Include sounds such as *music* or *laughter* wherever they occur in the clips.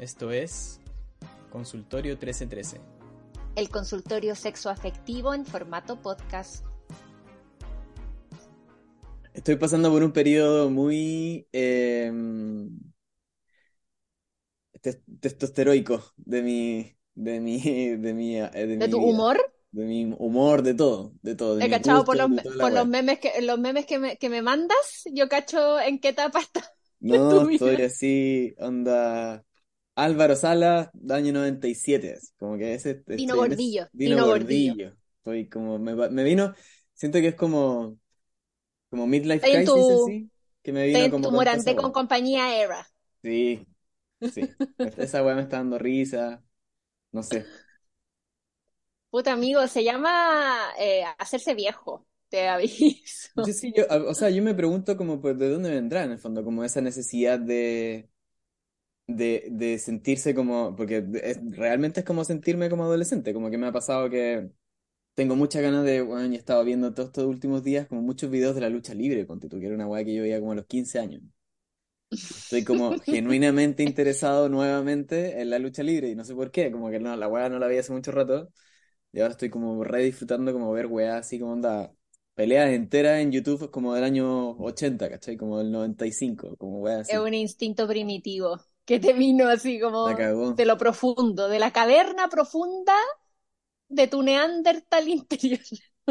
Esto es Consultorio 1313. El consultorio sexoafectivo en formato podcast. Estoy pasando por un periodo muy eh, tes- testosteroico de mi, de mi, de mi, eh, de ¿De mi tu vida. humor? De mi humor, de todo, de todo, de He cachado por los, por los memes que, los memes que me, que me mandas, yo cacho en qué etapa *laughs* está No, estoy así, onda Álvaro Sala, año 97, así, como que ese, Vino estoy en ese, gordillo, vino vino gordillo. gordillo, estoy como, me, vino, siento que es como, como midlife crisis tu, así, que me vino como tu Morandé con compañía era. Sí, sí, esa weá me está dando risa, no sé. Puta amigo, se llama eh, hacerse viejo, te aviso. Yo sí, yo, o sea, yo me pregunto como pues, de dónde vendrá en el fondo, como esa necesidad de, de, de sentirse como, porque es- realmente es como sentirme como adolescente, como que me ha pasado que tengo muchas ganas de, bueno, y he estado viendo todos estos últimos días como muchos videos de la lucha libre, ponte tú, que era una weá que yo veía como a los 15 años. Estoy como *laughs* genuinamente interesado nuevamente en la lucha libre y no sé por qué, como que no, la weá no la veía hace mucho rato y ahora estoy como re disfrutando como ver weá así como onda, peleas enteras en YouTube como del año 80, ¿cachai? Como del 95, como weá Es un instinto primitivo que te vino así como de lo profundo, de la caverna profunda de tu Neandertal interior.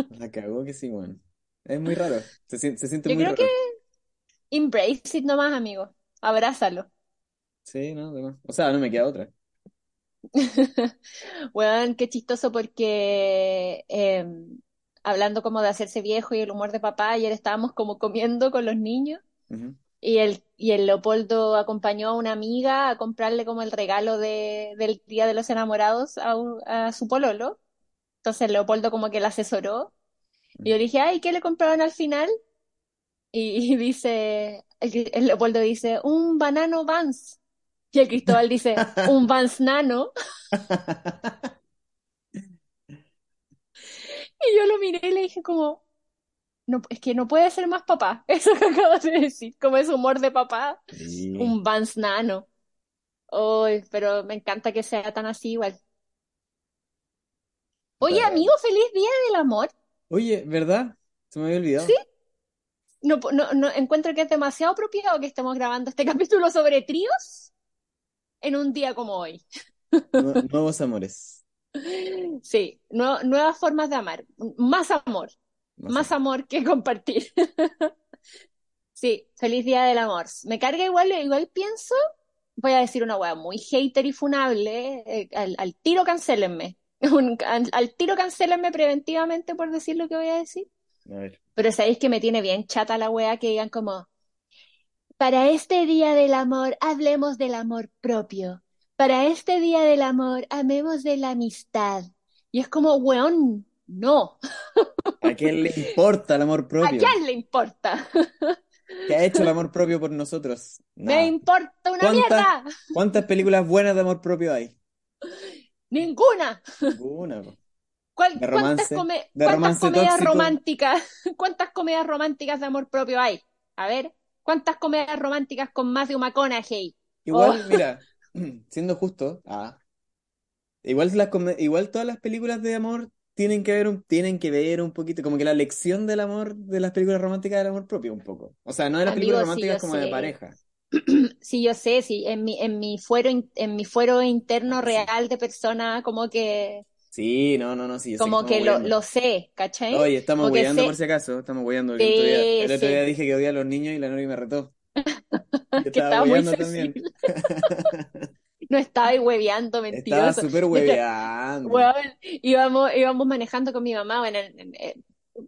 la cagó que sí, weón. Es muy raro, se, sien- se siente Yo muy creo que raro. embrace it nomás, amigo. Abrázalo. Sí, no, más. O sea, no me queda otra. *laughs* Weón, qué chistoso porque eh, hablando como de hacerse viejo y el humor de papá, ayer estábamos como comiendo con los niños. Y el, y el Leopoldo acompañó a una amiga a comprarle como el regalo de, del Día de los Enamorados a, su pololo. Entonces Leopoldo como que la asesoró y yo Ujú. dije, ay, ¿qué le compraron al final? Y, y dice, el, el Leopoldo dice, un banano Vans. Y el Cristóbal dice, un *laughs* Vans Nano. *laughs* Y yo lo miré y le dije como, no, es que no puede ser más papá. *laughs* Eso que acabas de decir, como es humor de papá, Sí, un Vans Nano. Ay, pero me encanta que sea tan así igual. Oye, amigo, feliz Día del Amor. Oye, ¿verdad? Se me había ¿Sí? olvidado. No, no, no encuentro que es demasiado apropiado que estemos grabando este *laughs* capítulo sobre tríos en un día como hoy. Nue- Nuevos amores. *laughs* Sí, nue- nuevas formas de amar, más amor, Más más amor. amor que compartir. *laughs* Sí, feliz Día del Amor. Me carga igual, igual pienso, voy a decir una wea muy hater y funable, eh, al, al tiro cancelenme. *laughs* Un- al, al tiro cancelenme preventivamente por decir lo que voy a decir. A ver. Pero sabéis que me tiene bien chata la wea que digan como, para este Día del Amor hablemos del amor propio. Para este Día del Amor amemos de la amistad. Y es como, weón, no. *laughs* ¿A quién le importa el amor ¿A propio? quién le importa? *laughs* ¿Qué ha hecho el amor propio por nosotros? Me Nada. importa una ¿Cuántas, mierda. cuántas películas buenas de amor propio hay? *laughs* Ninguna. Ninguna. ¿Cuál- De cuántas, come- de comedias tóxico. románticas, cuántas comedias románticas de amor propio hay? A ver, ¿cuántas comedias románticas con Matthew McConaughey? Oh, Igual, mira, *clears throat* siendo justo, ah, igual las come- igual todas las películas de amor tienen que ver un, tienen que ver un poquito, como que la lección del amor de las películas románticas del amor propio un poco. O sea, no de las películas amigo, sí, románticas como de pareja. *clears throat* Sí, yo sé, sí, en mi, en mi fuero, en mi fuero interno Ah, sí. real de persona, como que, Sí, no, no, no, sí, yo sé que como que lo, lo sé, ¿cachai? Oye, estamos sé, por si acaso, estamos hueveando, porque el sí, el otro día sí, dije que odia a los niños y la Nori me retó. *laughs* Yo que estaba estaba muy también. *laughs* No estaba ahí hueveando, Estaba mentiroso. súper De hecho, hueveando. Weón, íbamos, íbamos manejando con mi mamá. Bueno, en- en- eh,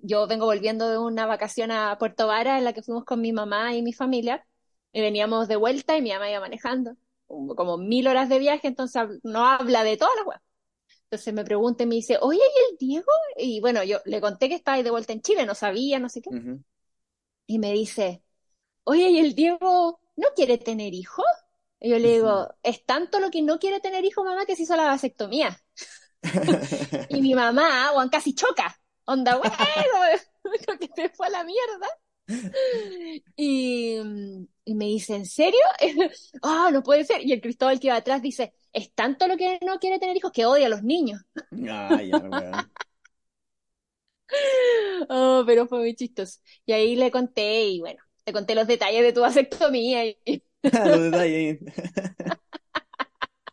yo vengo volviendo de una vacación a Puerto Vara en la que fuimos con mi mamá y mi familia. Y veníamos de vuelta y mi mamá iba manejando. Como mil horas de viaje, entonces no habla de todas las weas. Entonces me pregunta y me dice, oye, ¿y el Diego? Y bueno, yo le conté que estaba ahí de vuelta en Chile, no sabía, no sé qué. Y me dice, oye, ¿y el Diego no quiere tener hijos? Y yo le digo, es tanto lo que no quiere tener hijos, mamá, que se hizo la vasectomía. *laughs* Y mi mamá, Juan, casi choca. Onda, bueno, lo *laughs* que te fue a la mierda. Y, y me dice, ¿en serio? *laughs* Ah, no puede ser. Y el Cristóbal que iba atrás dice, es tanto lo que no quiere tener hijos que odia a los niños. Weón. Oh, pero fue muy chistoso. Y ahí le conté, y bueno, le conté los detalles de tu vasectomía. Y... *laughs*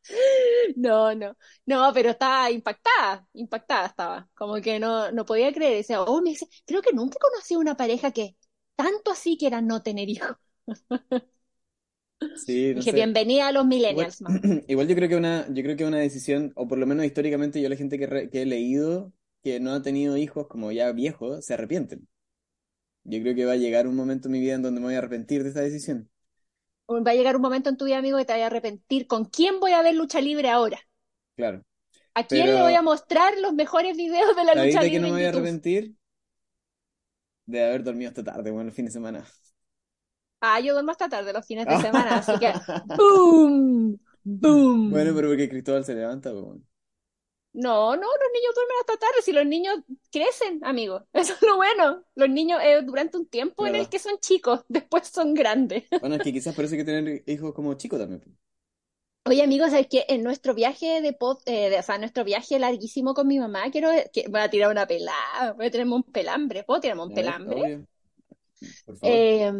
*laughs* No, no, no, pero estaba impactada, impactada estaba. Como que no, no podía creer. Decía, oh, me dice, creo que nunca conocí una pareja que tanto así quiera no tener hijos. Sí, no Dije, sé. bienvenida a los Igual, millennials, *clears throat* mamá. igual yo creo que una, yo creo que una decisión, o por lo menos históricamente yo la gente que, re- que he leído que no ha tenido hijos como ya viejos, se arrepienten. Yo creo que va a llegar un momento en mi vida en donde me voy a arrepentir de esa decisión. Va a llegar un momento en tu vida, amigo, que te vaya a arrepentir. ¿Con quién voy a ver lucha libre ahora? Claro. ¿A quién le voy a mostrar los mejores videos de la ¿sabéis lucha de qué no libre me voy a arrepentir? De haber dormido hasta tarde, bueno, el fin de semana. Ah, yo duermo hasta tarde los fines de semana, así que *laughs* ¡boom! ¡boom! Bueno, pero porque Cristóbal se levanta, pues, bueno. No, no, los niños duermen hasta tarde, si los niños crecen, amigo. *laughs* Eso es lo bueno. Los niños eh, durante un tiempo en el que son chicos, *laughs* después son grandes. *laughs* Bueno, es que quizás hay que tener hijos como chicos también. Oye, amigos, ¿sabes qué? En nuestro viaje de, pod, eh, de- o sea, nuestro viaje larguísimo con mi mamá, quiero que voy a tirar una pelada, voy a tenerme un pelambre, ¿puedo tirarme un pelambre? obvio, por favor. Eh,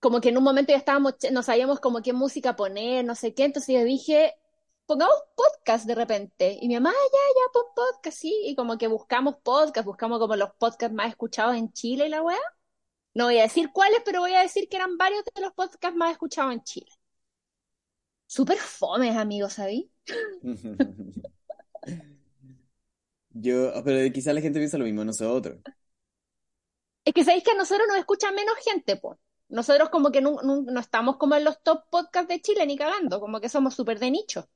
como que en un momento ya estábamos, no sabíamos como qué música poner, no sé qué, entonces yo dije, pongamos podcast de repente. Y mi mamá, "Ah, ya, ya, pon podcast, sí. Y como que buscamos podcast, buscamos como los podcasts más escuchados en Chile y la weá. No voy a decir cuáles, pero voy a decir que eran varios de los podcasts más escuchados en Chile. Súper fomes, amigos, ¿sabí? *laughs* Yo, pero quizás la gente piensa lo mismo, nosotros. Es que sabéis que a nosotros nos escucha menos gente, pues. Nosotros como que no, no- no estamos como en los top podcasts de Chile ni cagando, como que somos súper de nicho.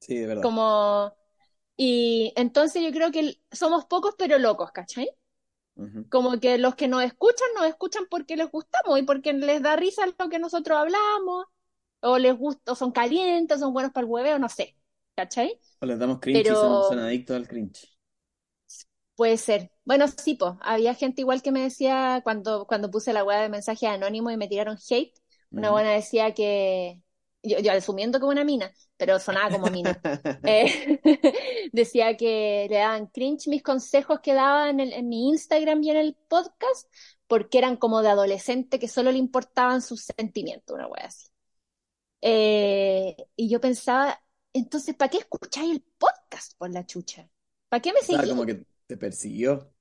Sí, de verdad. Como... Y entonces yo creo que somos pocos pero locos, ¿cachai? Como que los que nos escuchan, nos escuchan porque les gustamos y porque les da risa lo que nosotros hablamos, o les gusta, o son calientes, son buenos para el hueveo, no sé, ¿cachai? O les damos cringe y son, son Pero adictos al cringe. puede ser. Bueno, sí, pues, había gente igual que me decía cuando, cuando puse la weá de mensaje anónimo y me tiraron hate, una buena decía que, yo, yo asumiendo como una mina, pero sonaba como mina. *laughs* Eh, *laughs* decía que le daban cringe mis consejos que daba en, el- en mi Instagram y en el podcast, porque eran como de adolescente que solo le importaban sus sentimientos, una wea así. Eh, y yo pensaba, entonces, ¿para qué escucháis el podcast por la chucha? ¿Para qué me seguís? como que te persiguió.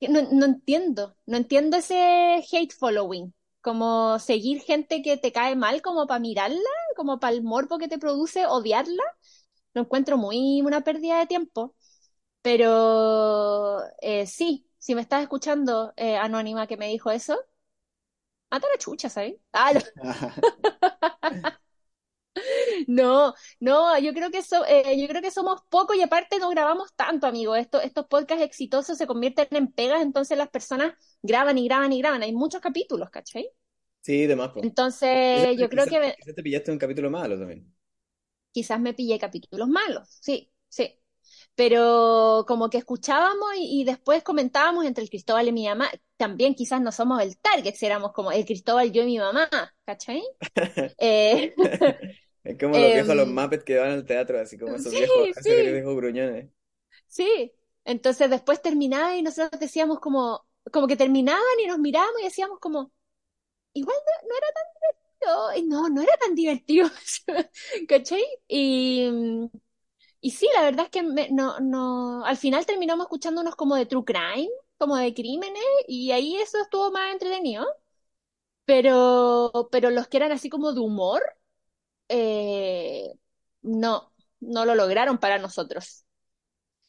No, no entiendo, no entiendo ese hate following, como seguir gente que te cae mal como para mirarla, como para el morbo que te produce odiarla. Lo encuentro muy una pérdida de tiempo. Pero eh, sí, si me estás escuchando, eh, Anónima, que me dijo eso, mata la chucha, ¿sabes? Ah, *laughs* *laughs* no, no, yo creo que so- eh, yo creo que somos pocos y aparte no grabamos tanto, amigo. Esto, estos podcasts exitosos se convierten en pegas, entonces las personas graban y graban y graban. Hay muchos capítulos, ¿cachai? Sí, de más. Quizás, Entonces, yo creo quizás- que quizás te pillaste un capítulo malo también. quizás me pillé capítulos malos, sí, sí. Pero como que escuchábamos y, y después comentábamos entre el Cristóbal y mi mamá, también quizás no somos el target, si éramos como el Cristóbal, yo y mi mamá, ¿cachai? *laughs* Eh, *laughs* Es como los viejos, los em, Muppets que van al teatro, así como esos sí, viejos, esos sí, viejos gruñones. sí. Entonces después terminaba y nosotros decíamos como, como que terminaban y nos mirábamos y decíamos como, igual no, no era tan divertido, y no, no era tan divertido, *laughs* ¿cachai? Y, y sí, la verdad es que me- no, no, al final terminamos escuchándonos como de true crime, como de crímenes, y ahí eso estuvo más entretenido, pero, pero los que eran así como de humor, eh, no, no lo lograron para nosotros.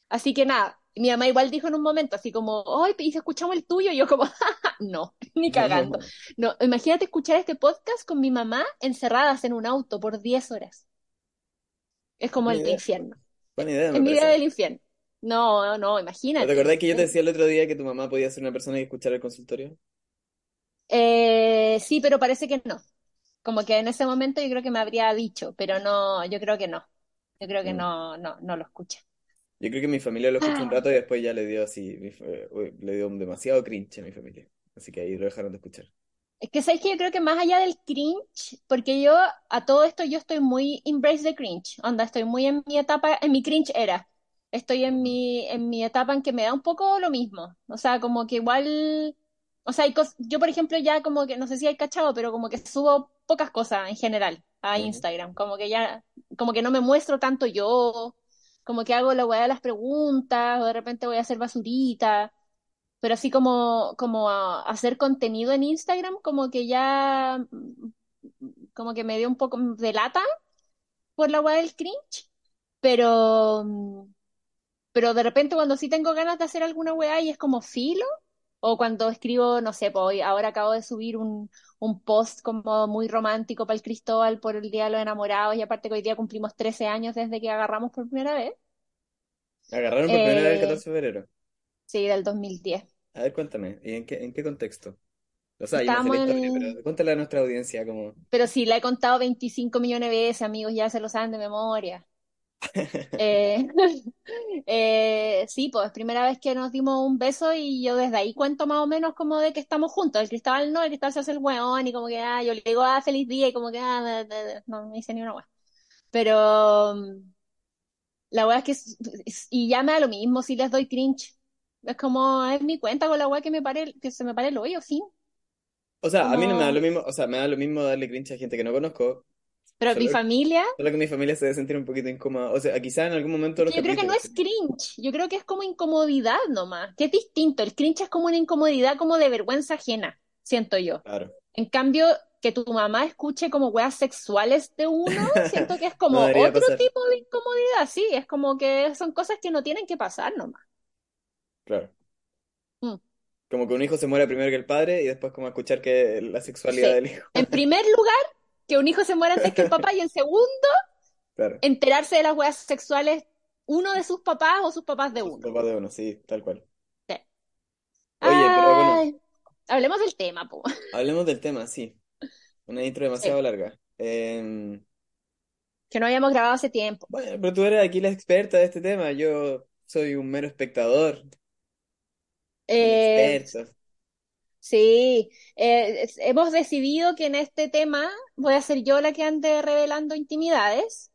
Así que nada, mi mamá igual dijo en un momento, así como, ¡ay, y si escuchamos el tuyo! Y yo como, *laughs* no, *laughs* ni cagando. No, imagínate escuchar este podcast con mi mamá encerradas en un auto por 10 horas. Es como Buena el idea, infierno. buena idea mi idea del infierno. No, no, ¿No te imagínate. acordás que yo te Eh, decía el otro día que tu mamá podía ser una persona y escuchar el consultorio? eh, sí, pero parece que no. Como que en ese momento yo creo que me habría dicho, pero no, yo creo que no. Yo creo que Mm. no, no, no lo escucha. Yo creo que mi familia lo escuchó un Ah, rato y después ya le dio así, uy, le dio un demasiado cringe a mi familia. así que ahí lo dejaron de escuchar. Es que sabéis que yo creo que más allá del cringe, porque yo a todo esto yo estoy muy embrace the cringe, onda, estoy muy en mi etapa, en mi cringe era. Estoy en mi, en mi etapa en que me da un poco lo mismo. O sea, como que igual, o sea, hay cos- yo por ejemplo ya como que, no sé si hay cachado, pero como que subo pocas cosas en general a. Instagram. Como que ya, como que no me muestro tanto yo, como que hago la weá de las preguntas, o de repente voy a hacer basurita. Pero así como, como a- hacer contenido en Instagram, como que ya, como que me dio un poco de lata por la weá del cringe, pero, pero de repente cuando sí tengo ganas de hacer alguna weá y es como filo, o cuando escribo, no sé, pues hoy- ahora acabo de subir un, un post como muy romántico para el Cristóbal por el Día de los Enamorados y aparte que hoy día cumplimos 13 años desde que agarramos por primera vez, Agarraron por primera vez el eh, 14 de febrero. sí, del 2010. A ver, cuéntame, ¿y en qué, en qué contexto? O sea, yo me sé la historia, pero cuéntale a nuestra audiencia como... Pero sí, la he contado 25 millones de veces, amigos, ya se lo saben de memoria. Eh, *laughs* eh, sí, pues primera vez que nos dimos un beso y yo desde ahí cuento más o menos como de que estamos juntos. El Cristóbal no, el Cristóbal se hace el weón y como que, ah, yo le digo, ah, feliz día y como que, ah, da, da, da. no me dice ni una weá. Pero la weá es que, y ya me da lo mismo si les doy cringe. Es como, es mi cuenta con la weá que me pare, que se me pare el hoyo, fin. O sea, a mí no me da lo mismo, o sea, me da lo mismo darle cringe a gente que no conozco, pero solo, mi familia solo que mi familia se debe sentir un poquito incómoda. O sea, quizá en algún momento los yo creo que no es cringe, yo creo que es como incomodidad nomás, que es distinto. El cringe es como una incomodidad, como de vergüenza ajena, siento yo. Claro. En cambio, que tu mamá escuche como weas sexuales de uno, *laughs* siento que es como otro pasar. tipo de incomodidad, sí, es como que son cosas que no tienen que pasar nomás. Claro. Mm, Como que un hijo se muera primero que el padre y después como escuchar que la sexualidad sí. del hijo. En primer lugar, que un hijo se muera antes que el papá, y en segundo, *laughs* Claro. enterarse de las weas sexuales uno de sus papás o sus papás de uno. papás de uno, sí, tal cual. Sí. Oye, pero bueno, hablemos del tema, po. *laughs* hablemos del tema, sí. Una intro Sí. demasiado larga. Eh, que no habíamos grabado hace tiempo. bueno, pero tú eres aquí la experta de este tema. Yo soy un mero espectador, Eh, inexperto. Sí, eh, hemos decidido que en este tema voy a ser yo la que ande revelando intimidades,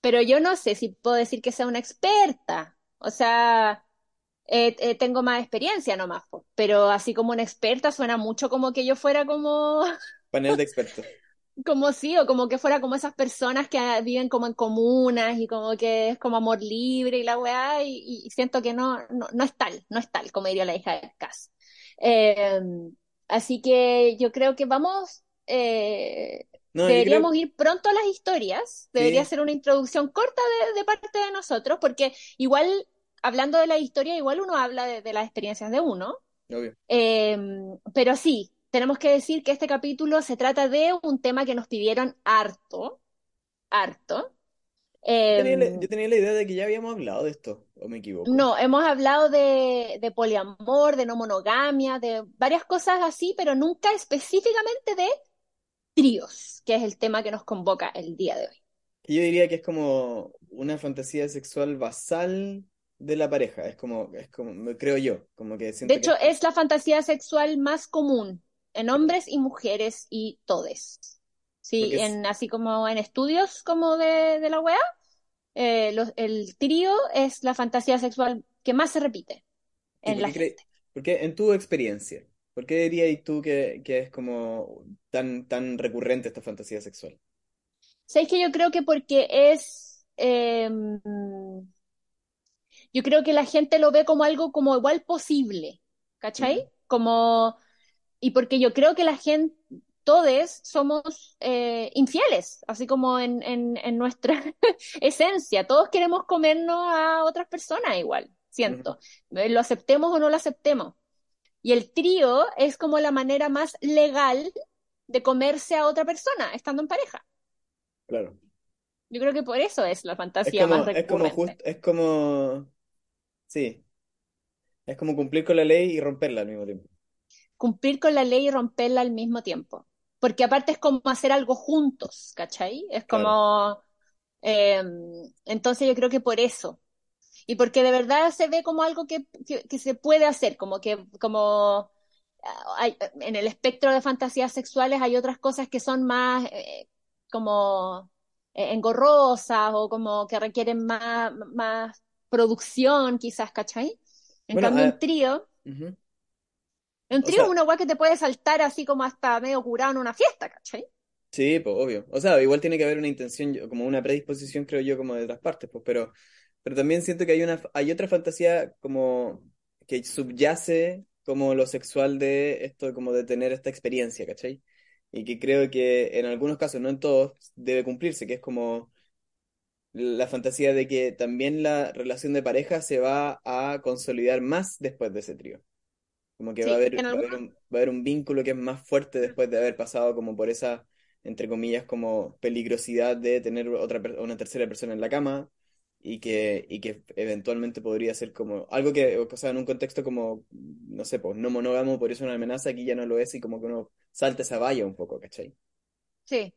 pero yo no sé si puedo decir que sea una experta. O sea, eh, eh, tengo más experiencia nomás, pero así como una experta suena mucho como que yo fuera como, *laughs* Panel de expertos. como sí, o como que fuera como esas personas que ah, viven como en comunas y como que es como amor libre y la weá, y, y siento que no, no, no es tal, no es tal, como diría la hija de Cass. Eh, así que yo creo que vamos, eh, No, yo creo, deberíamos ir pronto a las historias, debería sí, ser una introducción corta de, de parte de nosotros, porque igual, hablando de la historia, igual uno habla de, de las experiencias de uno. obvio. Eh, pero sí, tenemos que decir que este capítulo se trata de un tema que nos pidieron harto, harto. Yo tenía la, yo tenía la idea de que ya habíamos hablado de esto, o me equivoco. no, hemos hablado de, de poliamor, de no monogamia, de varias cosas así, pero nunca específicamente de tríos, que es el tema que nos convoca el día de hoy. Yo diría que es como una fantasía sexual basal de la pareja. Es como, es como, creo yo, como que De que hecho, es, es la fantasía sexual más común en hombres y mujeres y todes. Sí, porque es, en, así como en estudios como de, de la web eh, el trío es la fantasía sexual que más se repite ¿y en la gente. porque en tu experiencia, por qué dirías tú que, que es como tan, tan recurrente esta fantasía sexual? ¿Sabes que yo creo que porque es, eh, yo creo que la gente lo ve como algo como igual posible, ¿cachai? Como, y porque yo creo que la gente, todos somos eh, infieles, así como en, en, en nuestra *laughs* esencia, todos queremos comernos a otras personas igual, siento, Eh, lo aceptemos o no lo aceptemos. Y el trío es como la manera más legal de comerse a otra persona, estando en pareja. claro. Yo creo que por eso es la Es fantasía más como, es como recurrente. justo, es como, sí, es como cumplir con la ley y romperla al mismo tiempo. Cumplir con la ley y romperla al mismo tiempo. Porque aparte es como hacer algo juntos, ¿cachai? Es Claro. como... eh, entonces yo creo que por eso. Y porque de verdad se ve como algo que, que, que se puede hacer, como que, como hay, en el espectro de fantasías sexuales hay otras cosas que son más eh, como eh, engorrosas o como que requieren más, más producción, quizás, ¿cachai? En Bueno, cambio, ah, un trío, ujú. Un O trío es una weá que te puede saltar así como hasta medio curado en una fiesta, ¿cachai? sí, pues obvio. O sea, igual tiene que haber una intención, como una predisposición, creo yo, como de otras partes, pues, pero, pero también siento que hay una, hay otra fantasía como que subyace como lo sexual de esto, como de tener esta experiencia, ¿cachai? Y que creo que en algunos casos, no en todos, debe cumplirse, que es como la fantasía de que también la relación de pareja se va a consolidar más después de ese trío. Como que va a haber, va haber un, va a haber un vínculo que es más fuerte después de haber pasado como por esa, entre comillas, como peligrosidad de tener otra, una tercera persona en la cama y que, y que eventualmente podría ser como algo que, o sea, en un contexto como, no sé, pues no monógamo, por eso una amenaza, aquí ya no lo es y como que uno salta esa valla un poco, ¿cachai? sí.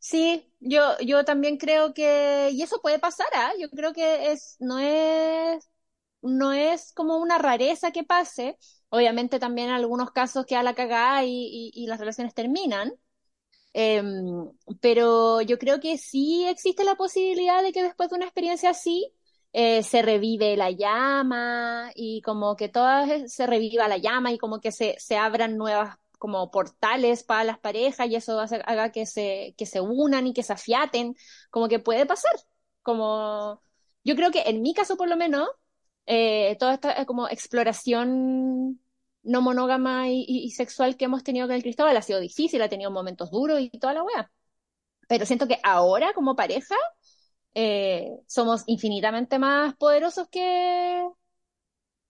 Sí, yo, yo también creo que, y eso puede pasar, ¿ah? Yo creo que es, no es, no es como una rareza que pase. Obviamente también en algunos casos queda la cagada y, las relaciones terminan. Em, pero yo creo que sí existe la posibilidad de que después de una experiencia así eh, se revive la llama y como que todas se reviva la llama y como que se, se abran nuevas como portales para las parejas y eso hace- haga que se, que se unan y que se afiaten, como que puede pasar. Como yo creo que en mi caso por lo menos, eh, toda esta eh, como exploración no monógama y, y- sexual que hemos tenido con el Cristóbal ha sido difícil, ha tenido momentos duros y toda la wea. Pero siento que ahora, como pareja, eh, somos infinitamente más poderosos que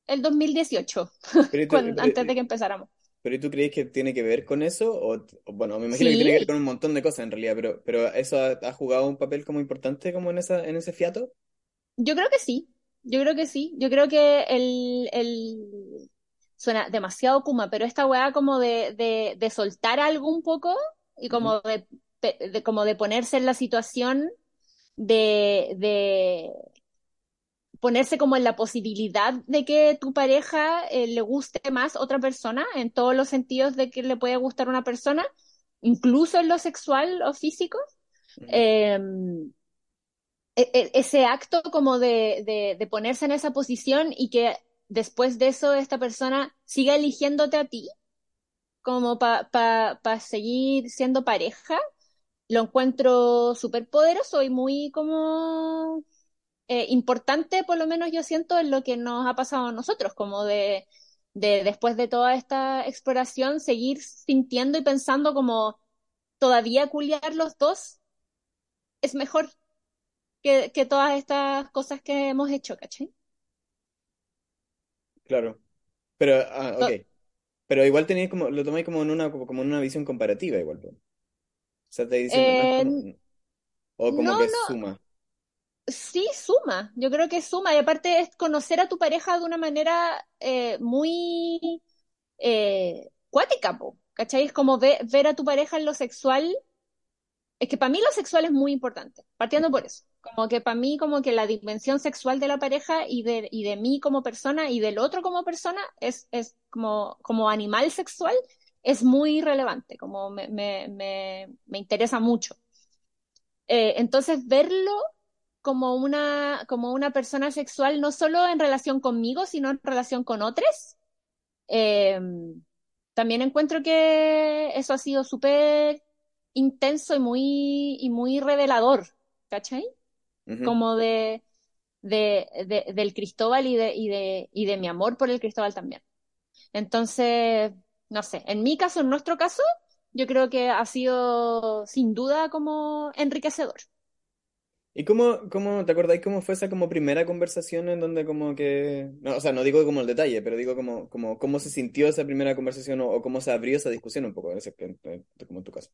el 2018, Pero, ¿y tú, *laughs* cuando, antes de pero, que empezáramos. pero ¿y tú crees que tiene que ver con eso? O, o, bueno, me imagino que tiene que ver con un montón de cosas en realidad, pero, pero ¿eso ha, ha jugado un papel como importante como en esa, en ese fiato? yo creo que sí, yo creo que sí, yo creo que el, el... suena demasiado Kuma, pero esta weá como de, de, de soltar algo un poco y como de, de- como de ponerse en la situación de, de ponerse como en la posibilidad de que tu pareja eh, le guste más otra persona, en todos los sentidos de que le puede gustar una persona, incluso en lo sexual o físico. Eh, e- e- ese acto como de, de, de ponerse en esa posición y que después de eso esta persona siga eligiéndote a ti como para pa, seguir siendo pareja, lo encuentro súper poderoso y muy como eh, importante, por lo menos yo siento, en lo que nos ha pasado a nosotros, como de, de después de toda esta exploración, seguir sintiendo y pensando como todavía culiar los dos es mejor que, que todas estas cosas que hemos hecho, ¿cachai? Claro. Pero, ah, ok. Pero igual tenéis como, lo tomáis como en una, como, en una visión comparativa igual, po. O sea, estáis diciendo, no es eh, como, o como no, que no, suma. sí suma, yo creo que suma y aparte es conocer a tu pareja de una manera eh, muy eh, cuática, po, ¿cachai? Es como ve- ver a tu pareja en lo sexual Es que para mí lo sexual es muy importante, partiendo por eso. Como que para mí, como que la dimensión sexual de la pareja y de, y de mí como persona y del otro como persona es, es como, como animal sexual, es muy relevante, como me, me, me, me interesa mucho. Eh, entonces, verlo como una, como una persona sexual, no solo en relación conmigo, sino en relación con otros, eh, también encuentro que eso ha sido súper intenso y muy, y muy revelador, ¿cachai? Como de, de, de- del Cristóbal y de, y de, y de mi amor por el Cristóbal también. Entonces, no sé, en mi caso, en nuestro caso, yo creo que ha sido sin duda como enriquecedor. ¿Y cómo, cómo, te acordáis cómo fue esa como primera conversación en donde como que, no, o sea, no digo como el detalle, pero digo como, como cómo se sintió esa primera conversación o, o cómo se abrió esa discusión un poco, en ese, en- en- como en tu caso.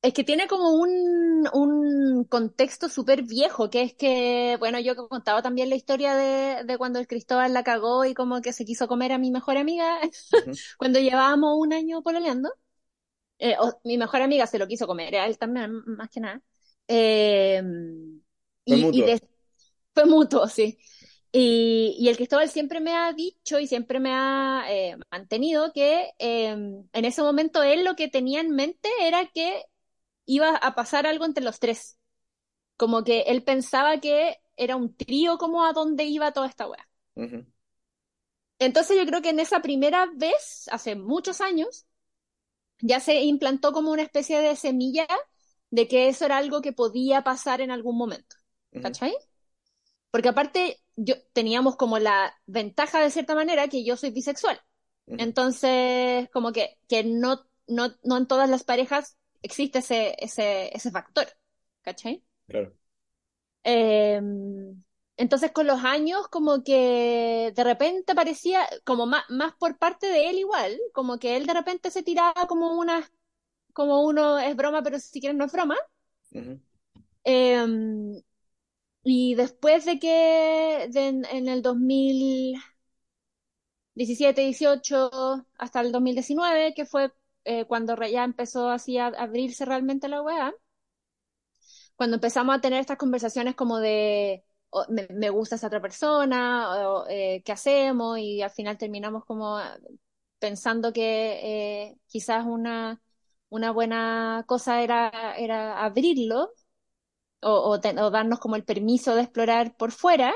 Es que tiene como un, un contexto súper viejo, que es que, bueno, yo he contado también la historia de, de cuando el Cristóbal la cagó y como que se quiso comer a mi mejor amiga Ujú. *laughs* cuando llevábamos un año pololeando. Eh, o- mi mejor amiga se lo quiso comer, a él también, más que nada. Eh, Fue y, y mutuo. de- fue mutuo, sí. Y, y el Cristóbal siempre me ha dicho y siempre me ha eh, mantenido que eh, en ese momento él lo que tenía en mente era que iba a pasar algo entre los tres. Como que él pensaba que era un trío como a dónde iba toda esta. Ujú, Entonces yo creo que en esa primera vez, hace muchos años, ya se implantó como una especie de semilla de que eso era algo que podía pasar en algún momento. ¿Cachai? Porque aparte, yo teníamos como la ventaja de cierta manera que yo soy bisexual. Entonces, como que, que no, no, no en todas las parejas existe ese, ese, ese factor. ¿Cachai? claro. Eh, entonces, con los años, como que de repente parecía, como más, más por parte de él igual, como que él de repente se tiraba como una, como uno es broma, pero si quieren no es broma. Eh, y después de que de- en, en el 2017, 18 hasta el 2019, que fue eh, cuando ya empezó así a abrirse realmente la weá, cuando empezamos a tener estas conversaciones como de oh, me, me gusta esa otra persona, o eh, qué hacemos, y al final terminamos como pensando que eh, quizás una, una buena cosa era, era abrirlo o, o o darnos como el permiso de explorar por fuera.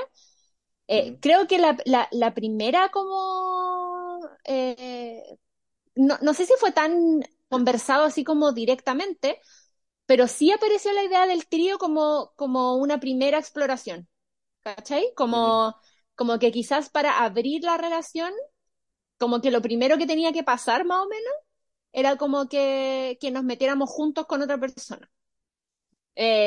Eh, ujú, creo que la, la, la primera como... eh, no, no sé si fue tan conversado así como directamente, pero sí apareció la idea del trío como, como una primera exploración, ¿cachai? Como, como que quizás para abrir la relación, como que lo primero que tenía que pasar más o menos era como que, que nos metiéramos juntos con otra persona.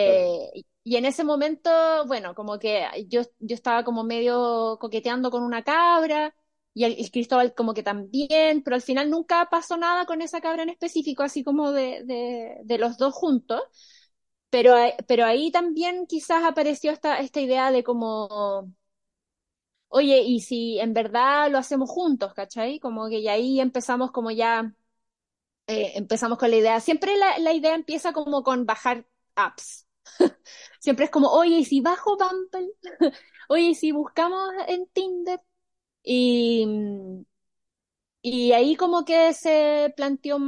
claro. Eh, y en ese momento, bueno, como que yo, yo estaba como medio coqueteando con una cabra y el, el Cristóbal como que también, pero al final nunca pasó nada con esa cabra en específico, así como de, de, de los dos juntos. Pero, ahí- pero ahí también quizás apareció esta, esta idea de como, oye, ¿y si en verdad lo hacemos juntos, ¿cachai? Como que y ahí empezamos como ya, eh, empezamos con la idea. Siempre la, la idea empieza como con bajar apps. *laughs* Siempre es como, oye, ¿y si bajo Bumble? *laughs* Oye, ¿y si buscamos en Tinder? Y, y ahí como que se planteó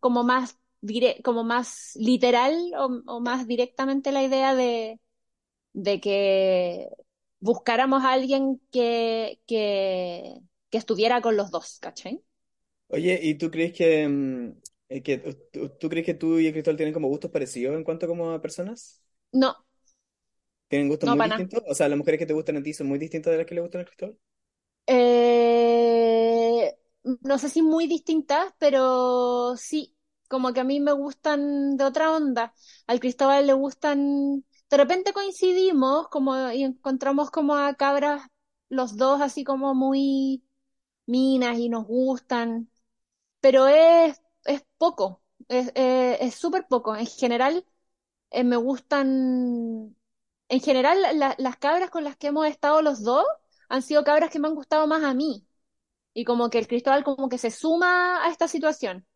como más dire- como más literal o, o más directamente la idea de, de que buscáramos a alguien que, que, que estuviera con los dos, ¿cachai? Oye, ¿y tú crees que, mm, eh, que tú, tú crees que tú y el Cristóbal tienen como gustos parecidos en cuanto como a personas? No, ¿Tienen gustos no muy nada. distintos? O sea, las mujeres que te gustan a ti son muy distintas de las que le gustan al Cristóbal. Eh, no sé si muy distintas, pero sí, como que a mí me gustan de otra onda. Al Cristóbal le gustan, de repente coincidimos como y encontramos como a cabras los dos así como muy minas y nos gustan, pero es, es poco, es eh, es súper poco. En general, eh, me gustan, en general la- las cabras con las que hemos estado los dos han sido cabras que me han gustado más a mí y como que el Cristóbal como que se suma a esta situación.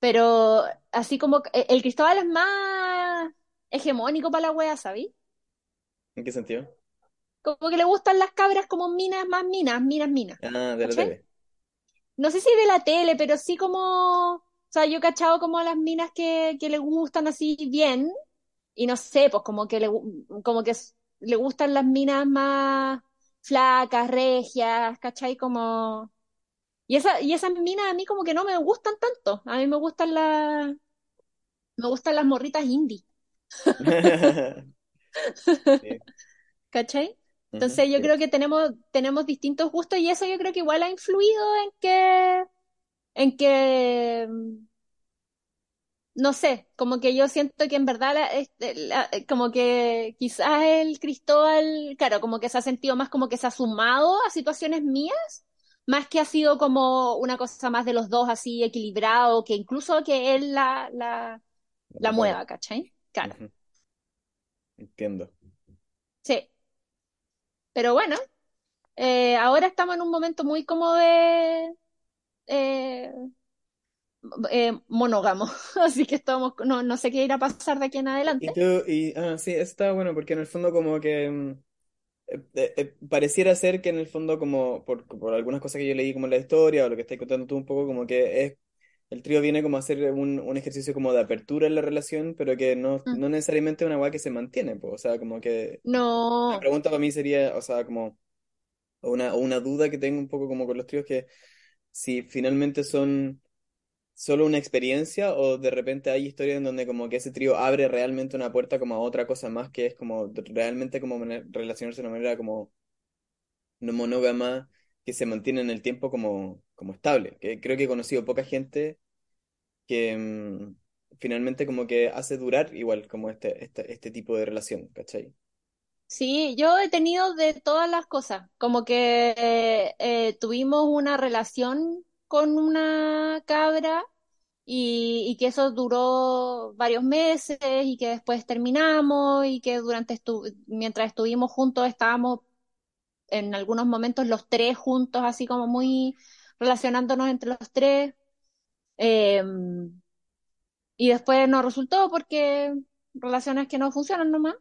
Pero así como eh, el Cristóbal es más hegemónico para la wea, ¿sabí? ¿En qué sentido? Como que le gustan las cabras como minas, más minas, minas, minas. Ah, de la tele. No sé si de la tele, pero sí como, o sea, yo he cachado como a las minas que, que le gustan así bien, y no sé, pues como que le, como que le gustan las minas más flacas, regias, ¿cachai? Como Y, esa, y esas minas a mí como que no me gustan tanto. A mí me gustan las, me gustan las morritas indie, *laughs* Sí. ¿cachai? Entonces yo creo que tenemos, tenemos distintos gustos y eso yo creo que igual ha influido en que, en que, no sé, como que yo siento que en verdad, la- este, la- como que quizás el Cristóbal, claro, como que se ha sentido más como que se ha sumado a situaciones mías, más que ha sido como una cosa más de los dos así equilibrado, que incluso que él la, la, La mueva, ¿cachai? Claro, Entiendo. sí. Pero bueno, eh, ahora estamos en un momento muy como de eh, eh, monógamo, *laughs* así que estamos, no, no sé qué irá a pasar de aquí en Y adelante. tú, y, ah, sí, está bueno, porque en el fondo como que mm, eh, eh, pareciera ser que en el fondo, como por, por algunas cosas que yo leí como la historia o lo que estás contando tú un poco, como que es el trío viene como a hacer un, un ejercicio como de apertura en la relación, pero que no, Mm. no necesariamente es una weá que se mantiene, pues. O sea, como que la No, pregunta para mí sería, o sea, como una, una duda que tengo un poco como con los tríos, que si finalmente son solo una experiencia o de repente hay historias en donde como que ese trío abre realmente una puerta como a otra cosa más que es como realmente como relacionarse de una manera como no monógama que se mantiene en el tiempo como, como estable. Que creo que he conocido poca gente que mm, finalmente como que hace durar igual como este, este, este tipo de relación, ¿cachai? sí, yo he tenido de todas las cosas, como que eh, tuvimos una relación con una cabra y, que eso duró varios meses y que después terminamos y que durante estu mientras estuvimos juntos estábamos en algunos momentos los tres juntos, así como muy relacionándonos entre los tres. Eh, y después no resultó porque relaciones que no funcionan nomás.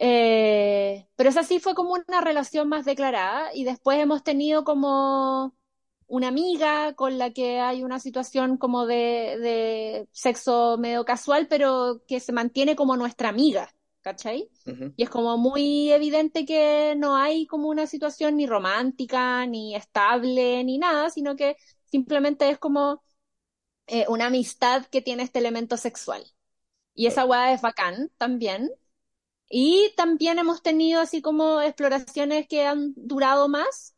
Eh, pero esa sí fue como una relación más declarada y después hemos tenido como una amiga con la que hay una situación como de, de sexo medio casual, pero que se mantiene como nuestra amiga, ¿cachai? Y es como muy evidente que no hay como una situación ni romántica, ni estable, ni nada, sino que simplemente es como eh, una amistad que tiene este elemento sexual. Y esa weá es bacán también. Y también hemos tenido así como exploraciones que han durado más,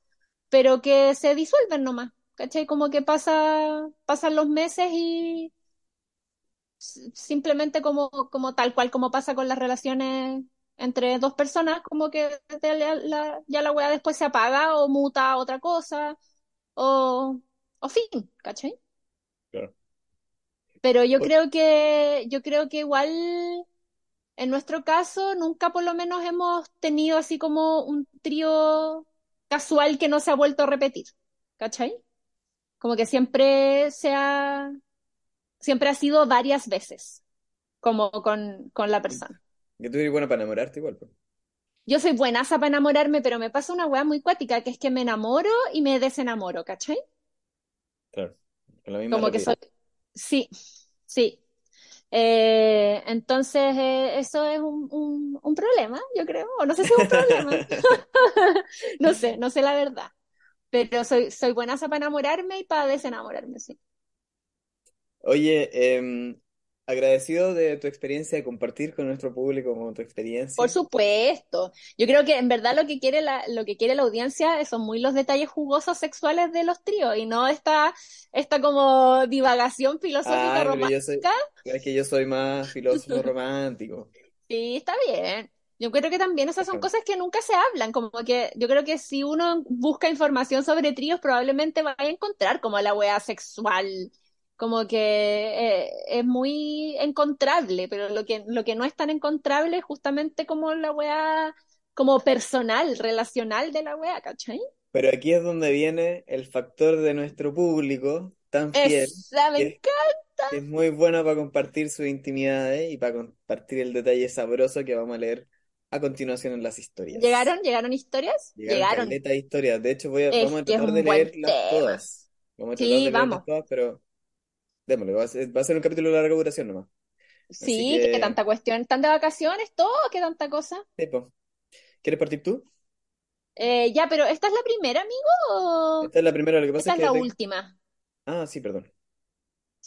pero que se disuelven nomás. ¿Cachai? Como que pasa, pasan los meses y simplemente como, como tal cual como pasa con las relaciones entre dos personas, como que la- la- ya la weá después se apaga o muta a otra cosa, o, o fin, ¿cachai? Claro. Pero yo creo que, yo creo que igual En nuestro caso, nunca por lo menos hemos tenido así como un trío casual que no se ha vuelto a repetir, ¿cachai? Como que siempre se ha, siempre ha sido varias veces, como con, con la persona. que tú eres buena para enamorarte igual, pues. Yo soy buenaza para enamorarme, pero me pasa una weá muy cuática, que es que me enamoro y me desenamoro, ¿cachai? Claro, con la misma Como que soy, sí, sí. Eh, entonces, eh, eso es un, un, un problema, yo creo, o no sé si es un problema. *laughs* No sé, no sé la verdad. Pero soy, soy buena para enamorarme y para desenamorarme, sí. Oye, em, agradecido de tu experiencia de compartir con nuestro público tu Por experiencia. supuesto. Yo creo que en verdad lo que quiere la, lo que quiere la audiencia son muy los detalles jugosos sexuales de los tríos y no esta, esta como divagación filosófica yo romántica. soy, es que yo soy más filósofo romántico. Sí, está bien. Yo creo que también esas son cosas que nunca se hablan, como que yo creo que si uno busca información sobre tríos, probablemente vaya a encontrar como la wea sexual, como que eh, es muy encontrable, pero lo que, lo que no es tan encontrable es justamente como la wea como personal, relacional de la wea, ¿cachai? Pero aquí es donde viene el factor de nuestro público tan fiel, Esa me que es, encanta. que es muy bueno para compartir sus intimidades y para compartir el detalle sabroso que vamos a leer a continuación en las historias. ¿Llegaron? ¿Llegaron historias? Llegaron Llegaron. historias. De hecho, voy a, Es vamos a tratar de leerlas tema. todas. Vamos a tratar Sí, de leerlas vamos. todas, pero démosle, va a ser, va a ser un capítulo de larga duración nomás. Sí, qué que, tanta cuestión. ¿Están de vacaciones? Todo, qué tanta cosa. sí. ¿Quieres partir tú? Eh, ya, pero ¿esta es la primera, amigo? ¿O Esta es la primera, lo que pasa esta es es que... la última? Ah, sí, perdón.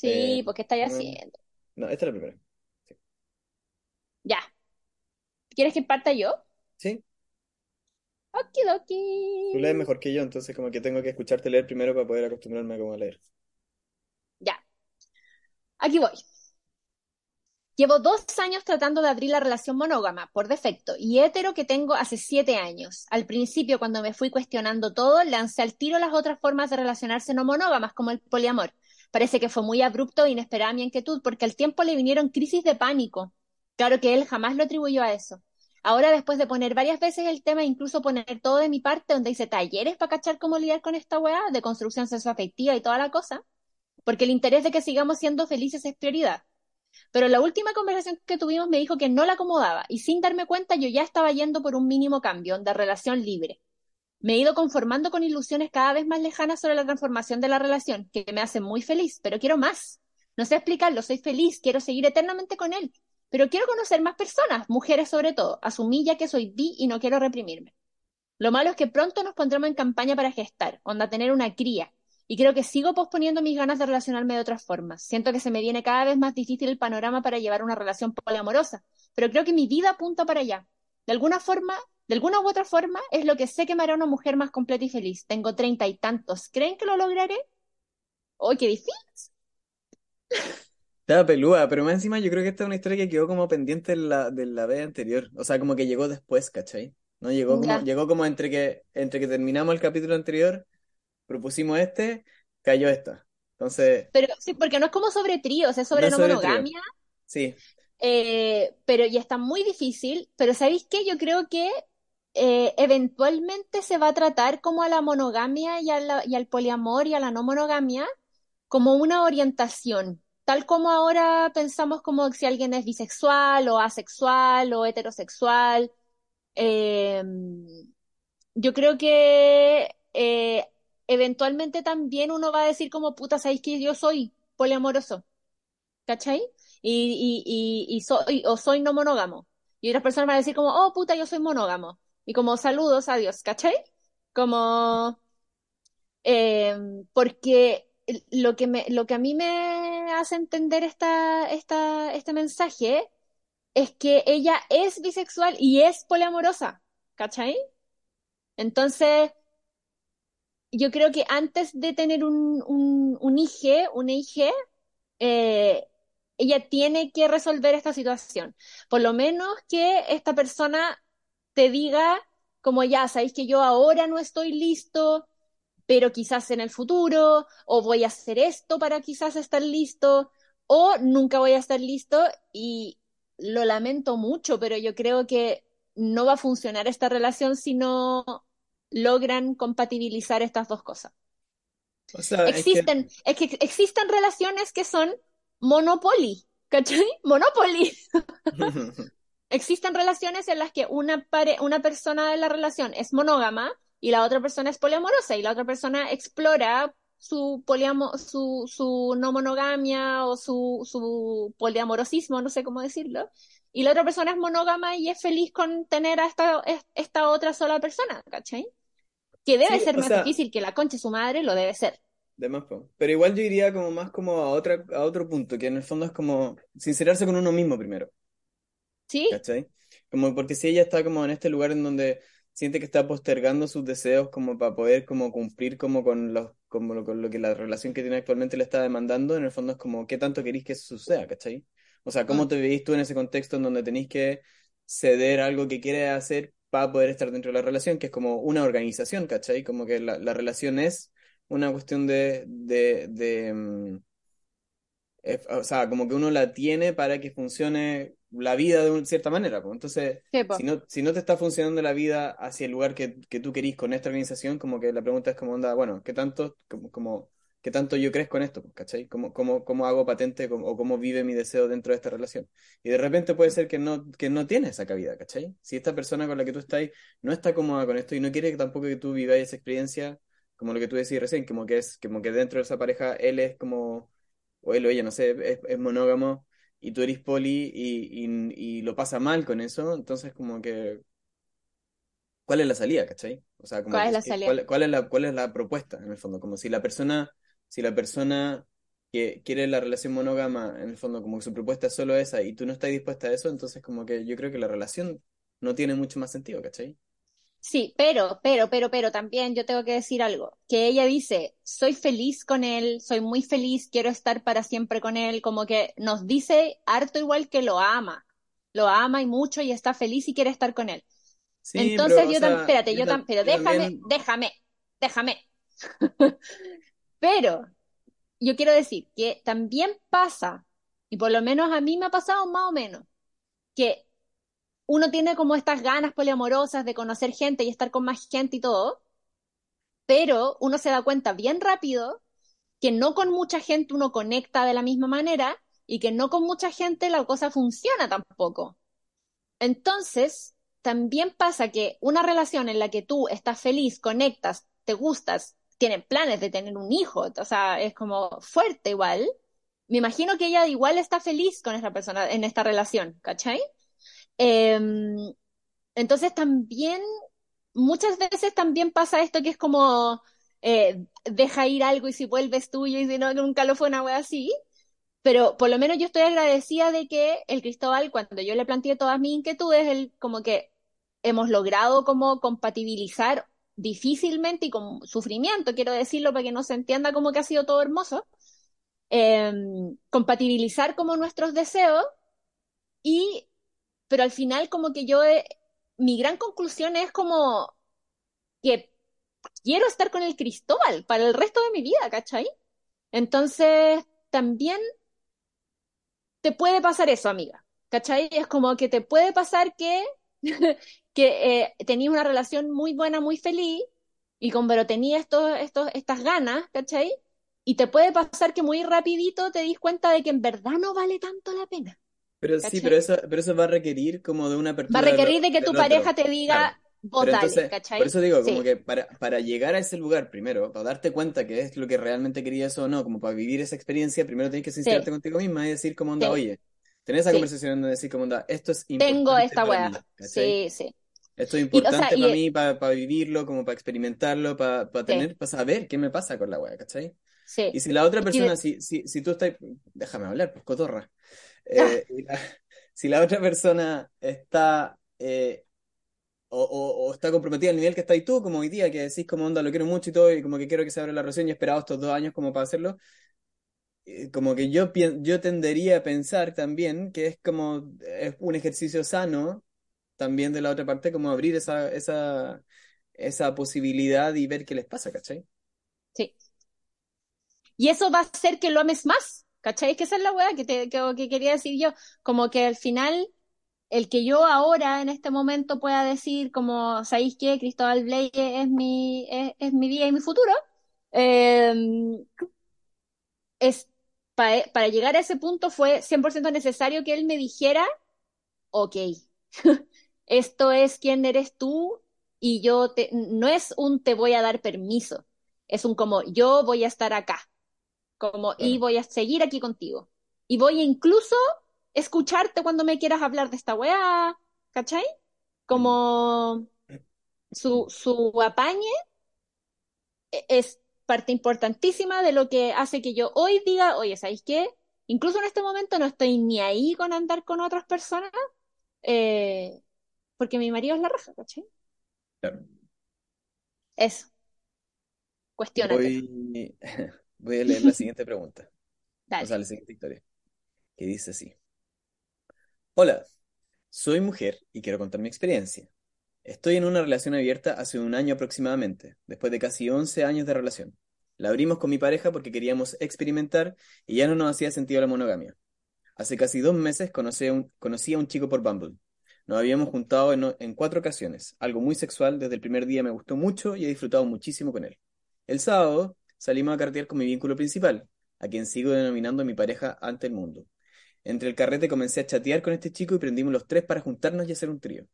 Eh, Sí, pues ¿qué estáis no, haciendo? no, esta es la primera. Sí. Ya. ¿Quieres que parta yo? Sí, Okidoki. tú lees mejor que yo, entonces como que tengo que escucharte leer primero para poder acostumbrarme a cómo leer. Aquí voy. Llevo dos años tratando de abrir la relación monógama por defecto y hetero que tengo hace siete años. Al principio, cuando me fui cuestionando todo, lancé al tiro las otras formas de relacionarse no monógamas, como el poliamor. Parece que fue muy abrupto e inesperada mi inquietud, porque al tiempo le vinieron crisis de pánico. Claro que él jamás lo atribuyó a eso. Ahora, después de poner varias veces el tema, incluso poner todo de mi parte, donde hice talleres para cachar cómo lidiar con esta weá, de construcción sexoafectiva y toda la cosa, porque el interés de que sigamos siendo felices es prioridad. Pero la última conversación que tuvimos me dijo que no la acomodaba y sin darme cuenta yo ya estaba yendo por un mínimo cambio de relación libre. Me he ido conformando con ilusiones cada vez más lejanas sobre la transformación de la relación, que me hace muy feliz, pero quiero más. No sé explicarlo, soy feliz, quiero seguir eternamente con él, pero quiero conocer más personas, mujeres sobre todo. Asumí ya que soy bi y no quiero reprimirme. Lo malo es que pronto nos pondremos en campaña para gestar, onda tener una cría, y creo que sigo posponiendo mis ganas de relacionarme de otras formas. Siento que se me viene cada vez más difícil el panorama para llevar una relación poliamorosa, pero creo que mi vida apunta para allá. De alguna forma, de alguna u otra forma, es lo que sé que me hará una mujer más completa y feliz. Tengo treinta y tantos. ¿Creen que lo lograré? ¡Oh, qué difícil! Estaba pelúa, pero más encima yo creo que esta es una historia que quedó como pendiente de la, de la vez anterior. O sea, como que llegó después, ¿cachai? ¿No? Llegó como, Ya. llegó como entre que, entre que terminamos el capítulo anterior, propusimos este, cayó esta. Entonces, Pero sí, porque no es como sobre tríos, es sobre no no sobre trío. monogamia. Sí. Eh, pero ya está muy difícil. Pero ¿sabéis qué? Yo creo que eh, eventualmente se va a tratar como a la monogamia y, a la- y al poliamor y a la no monogamia como una orientación. Tal como ahora pensamos como si alguien es bisexual o asexual o heterosexual. Eh, yo creo que eh, eventualmente también uno va a decir como puta, ¿sabéis que yo soy poliamoroso? ¿cachai? Y, y, y, y soy, o soy no monógamo. Y otras personas van a decir como, oh, puta, yo soy monógamo. Y como saludos, adiós, ¿cachai? Como, eh, porque lo que me, lo que a mí me hace entender esta, esta, este mensaje es que ella es bisexual y es poliamorosa, ¿cachai? Entonces, yo creo que antes de tener un, un, un hija, eh, ella tiene que resolver esta situación. Por lo menos que esta persona te diga como ya, sabéis que yo ahora no estoy listo, pero quizás en el futuro, o voy a hacer esto para quizás estar listo, o nunca voy a estar listo y lo lamento mucho, pero yo creo que no va a funcionar esta relación si no logran compatibilizar estas dos cosas. O sea, es que, Existen, es que existen relaciones que son monopoly, ¿cachai? *laughs* Monopoly. *laughs* Existen relaciones en las que una, pare- una persona de la relación es monógama y la otra persona es poliamorosa y la otra persona explora su poliamo, su, su no monogamia o su, su poliamorosismo, no sé cómo decirlo. Y la otra persona es monógama y es feliz con tener a esta, esta otra sola persona, ¿cachai? Que debe sí, ser más sea, difícil que la concha de su madre, lo debe ser. de más. Pero igual yo iría como más como a otra, a otro punto, que en el fondo es como sincerarse con uno mismo primero. ¿Sí? ¿Cachai? Como porque si ella está como en este lugar en donde siente que está postergando sus deseos como para poder como cumplir como con los, como lo, con lo que la relación que tiene actualmente le está demandando, en el fondo es como qué tanto queréis que eso suceda, ¿cachai? O sea, ¿cómo Mm. te veis tú en ese contexto en donde tenéis que ceder algo que quieres hacer para poder estar dentro de la relación, que es como una organización, ¿cachai? Como que la, la relación es una cuestión de, de, de, mm, eh, o sea, como que uno la tiene para que funcione la vida de una cierta manera, pues. Entonces, si no, si no te está funcionando la vida hacia el lugar que, que tú querís con esta organización, como que la pregunta es como onda, bueno, ¿qué tanto, como, como, qué tanto yo crezco en esto, pues, ¿cachai? ¿Cómo, cómo, cómo hago patente cómo- o cómo vive mi deseo dentro de esta relación? Y de repente puede ser que no, que no tiene esa cabida, ¿cachai? Si esta persona con la que tú estás no está cómoda con esto y no quiere tampoco que tú vivas esa experiencia, como lo que tú decís recién, como que es, como que dentro de esa pareja él es como o él o ella, no sé, es, es monógamo y tú eres poli y, y, y lo pasa mal con eso, entonces como que, ¿cuál es la salida, cachai? O sea, como ¿Cuál es la que- salida? ¿cuál, cuál es la, cuál es la propuesta, en el fondo? Como si la persona, si la persona que quiere la relación monógama, en el fondo, como que su propuesta es solo esa y tú no estás dispuesta a eso, entonces como que yo creo que la relación no tiene mucho más sentido, ¿cachai? Sí, pero, pero, pero, pero también yo tengo que decir algo, que ella dice, soy feliz con él, soy muy feliz, quiero estar para siempre con él, como que nos dice harto igual que lo ama, lo ama y mucho y está feliz y quiere estar con él. Sí, Entonces pero, yo también, sea, espérate, yo, yo tam- pero yo déjame, también, déjame, déjame. *laughs* Pero yo quiero decir que también pasa, y por lo menos a mí me ha pasado más o menos, que uno tiene como estas ganas poliamorosas de conocer gente y estar con más gente y todo, pero uno se da cuenta bien rápido que no con mucha gente uno conecta de la misma manera y que no con mucha gente la cosa funciona tampoco. Entonces, también pasa que una relación en la que tú estás feliz, conectas, te gustas, tienen planes de tener un hijo, o sea, es como fuerte igual. Me imagino que ella igual está feliz con esta persona, en esta relación, ¿cachai? Em, entonces también, muchas veces también pasa esto que es como, eh, deja ir algo y si vuelves tuyo y si no, nunca lo fue una wea así. Pero por lo menos yo estoy agradecida de que el Cristóbal, cuando yo le planteé todas mis inquietudes, él como que hemos logrado como compatibilizar difícilmente y con sufrimiento, quiero decirlo para que no se entienda como que ha sido todo hermoso, em, compatibilizar como nuestros deseos y, pero al final como que yo, mi gran conclusión es como que quiero estar con el Cristóbal para el resto de mi vida, ¿cachai? Entonces, también te puede pasar eso, amiga, ¿cachai? Es como que te puede pasar que, *laughs* que eh, tenías una relación muy buena, muy feliz, y con pero tenías estos, estos, estas ganas, ¿cachai? Y te puede pasar que muy rapidito te dis cuenta de que en verdad no vale tanto la pena. Pero sí, pero eso, pero eso va a requerir como de una apertura. Va a requerir de, que tu pareja te diga, vos dale, ¿cachai? Por eso digo, como que para, para llegar a ese lugar primero, para darte cuenta que es lo que realmente querías o no, como para vivir esa experiencia, primero tienes que sincerarte contigo misma y decir como onda, oye, tener esa conversación de decir como onda, esto es importante. Tengo esta weá. Sí, sí. Esto es importante para mí, para, vivirlo, como para experimentarlo, para, para tener, para saber qué me pasa con la weá, ¿cachai? Sí. Y si la otra persona, si, si, si tú estás, déjame hablar, pues cotorra. *laughs* Eh, si la otra persona está eh, o, o, está comprometida al nivel que estás tú, como hoy día, que decís como onda, lo quiero mucho y todo, y como que quiero que se abra la relación y he esperado estos dos años como para hacerlo, eh, como que yo, yo tendería a pensar también que es como es un ejercicio sano también de la otra parte, como abrir esa, esa, esa posibilidad y ver qué les pasa, ¿cachai? Sí. Y eso va a hacer que lo ames más, ¿cachai? Que esa es la weá que, te, que quería decir yo, como que al final el que yo ahora en este momento pueda decir como, ¿sabéis qué? Cristóbal Blake es mi, es, mi vida y mi futuro, em, es, para, llegar a ese punto fue 100% necesario que él me dijera, ok, *laughs* esto es quién eres tú y yo te, no es un te voy a dar permiso, es un como yo voy a estar acá, como y voy a seguir aquí contigo. Y voy incluso escucharte cuando me quieras hablar de esta weá, ¿cachai? Como su, su apañe e, es parte importantísima de lo que hace que yo hoy diga, oye, ¿sabéis qué? Incluso en este momento no estoy ni ahí con andar con otras personas, eh, porque mi marido es la raja, ¿cachai? Claro. Eso. Cuestiónate. Voy, *laughs* voy a leer la *laughs* siguiente pregunta. O sea, la siguiente historia. Que dice así. Hola, soy mujer y quiero contar mi experiencia. Estoy en una relación abierta hace un año aproximadamente, después de casi 11 años de relación. La abrimos con mi pareja porque queríamos experimentar y ya no nos hacía sentido la monogamia. Hace casi dos meses conocí a un, conocí a un chico por Bumble. Nos habíamos juntado en, cuatro ocasiones, algo muy sexual, desde el primer día me gustó mucho y he disfrutado muchísimo con él. El sábado salimos a cartear con mi vínculo principal, a quien sigo denominando mi pareja ante el mundo. Entre el carrete comencé a chatear con este chico y prendimos los tres para juntarnos y hacer un trío.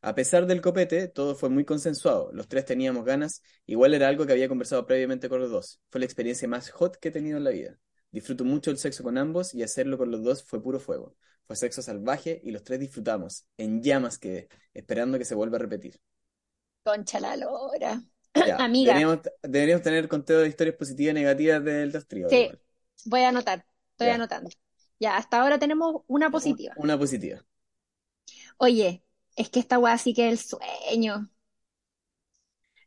A pesar del copete, todo fue muy consensuado. Los tres teníamos ganas. Igual era algo que había conversado previamente con los dos. Fue la experiencia más hot que he tenido en la vida. Disfruto mucho el sexo con ambos y hacerlo con los dos fue puro fuego. Fue sexo salvaje y los tres disfrutamos. En llamas quedé, esperando que se vuelva a repetir. Concha la lora. *clears throat* Amiga. Deberíamos, tener conteo de historias positivas y negativas del dos tríos. Sí, voy a anotar. Estoy anotando. Ya, hasta ahora tenemos una positiva. Una positiva. Oye, es que esta weá sí que es el sueño.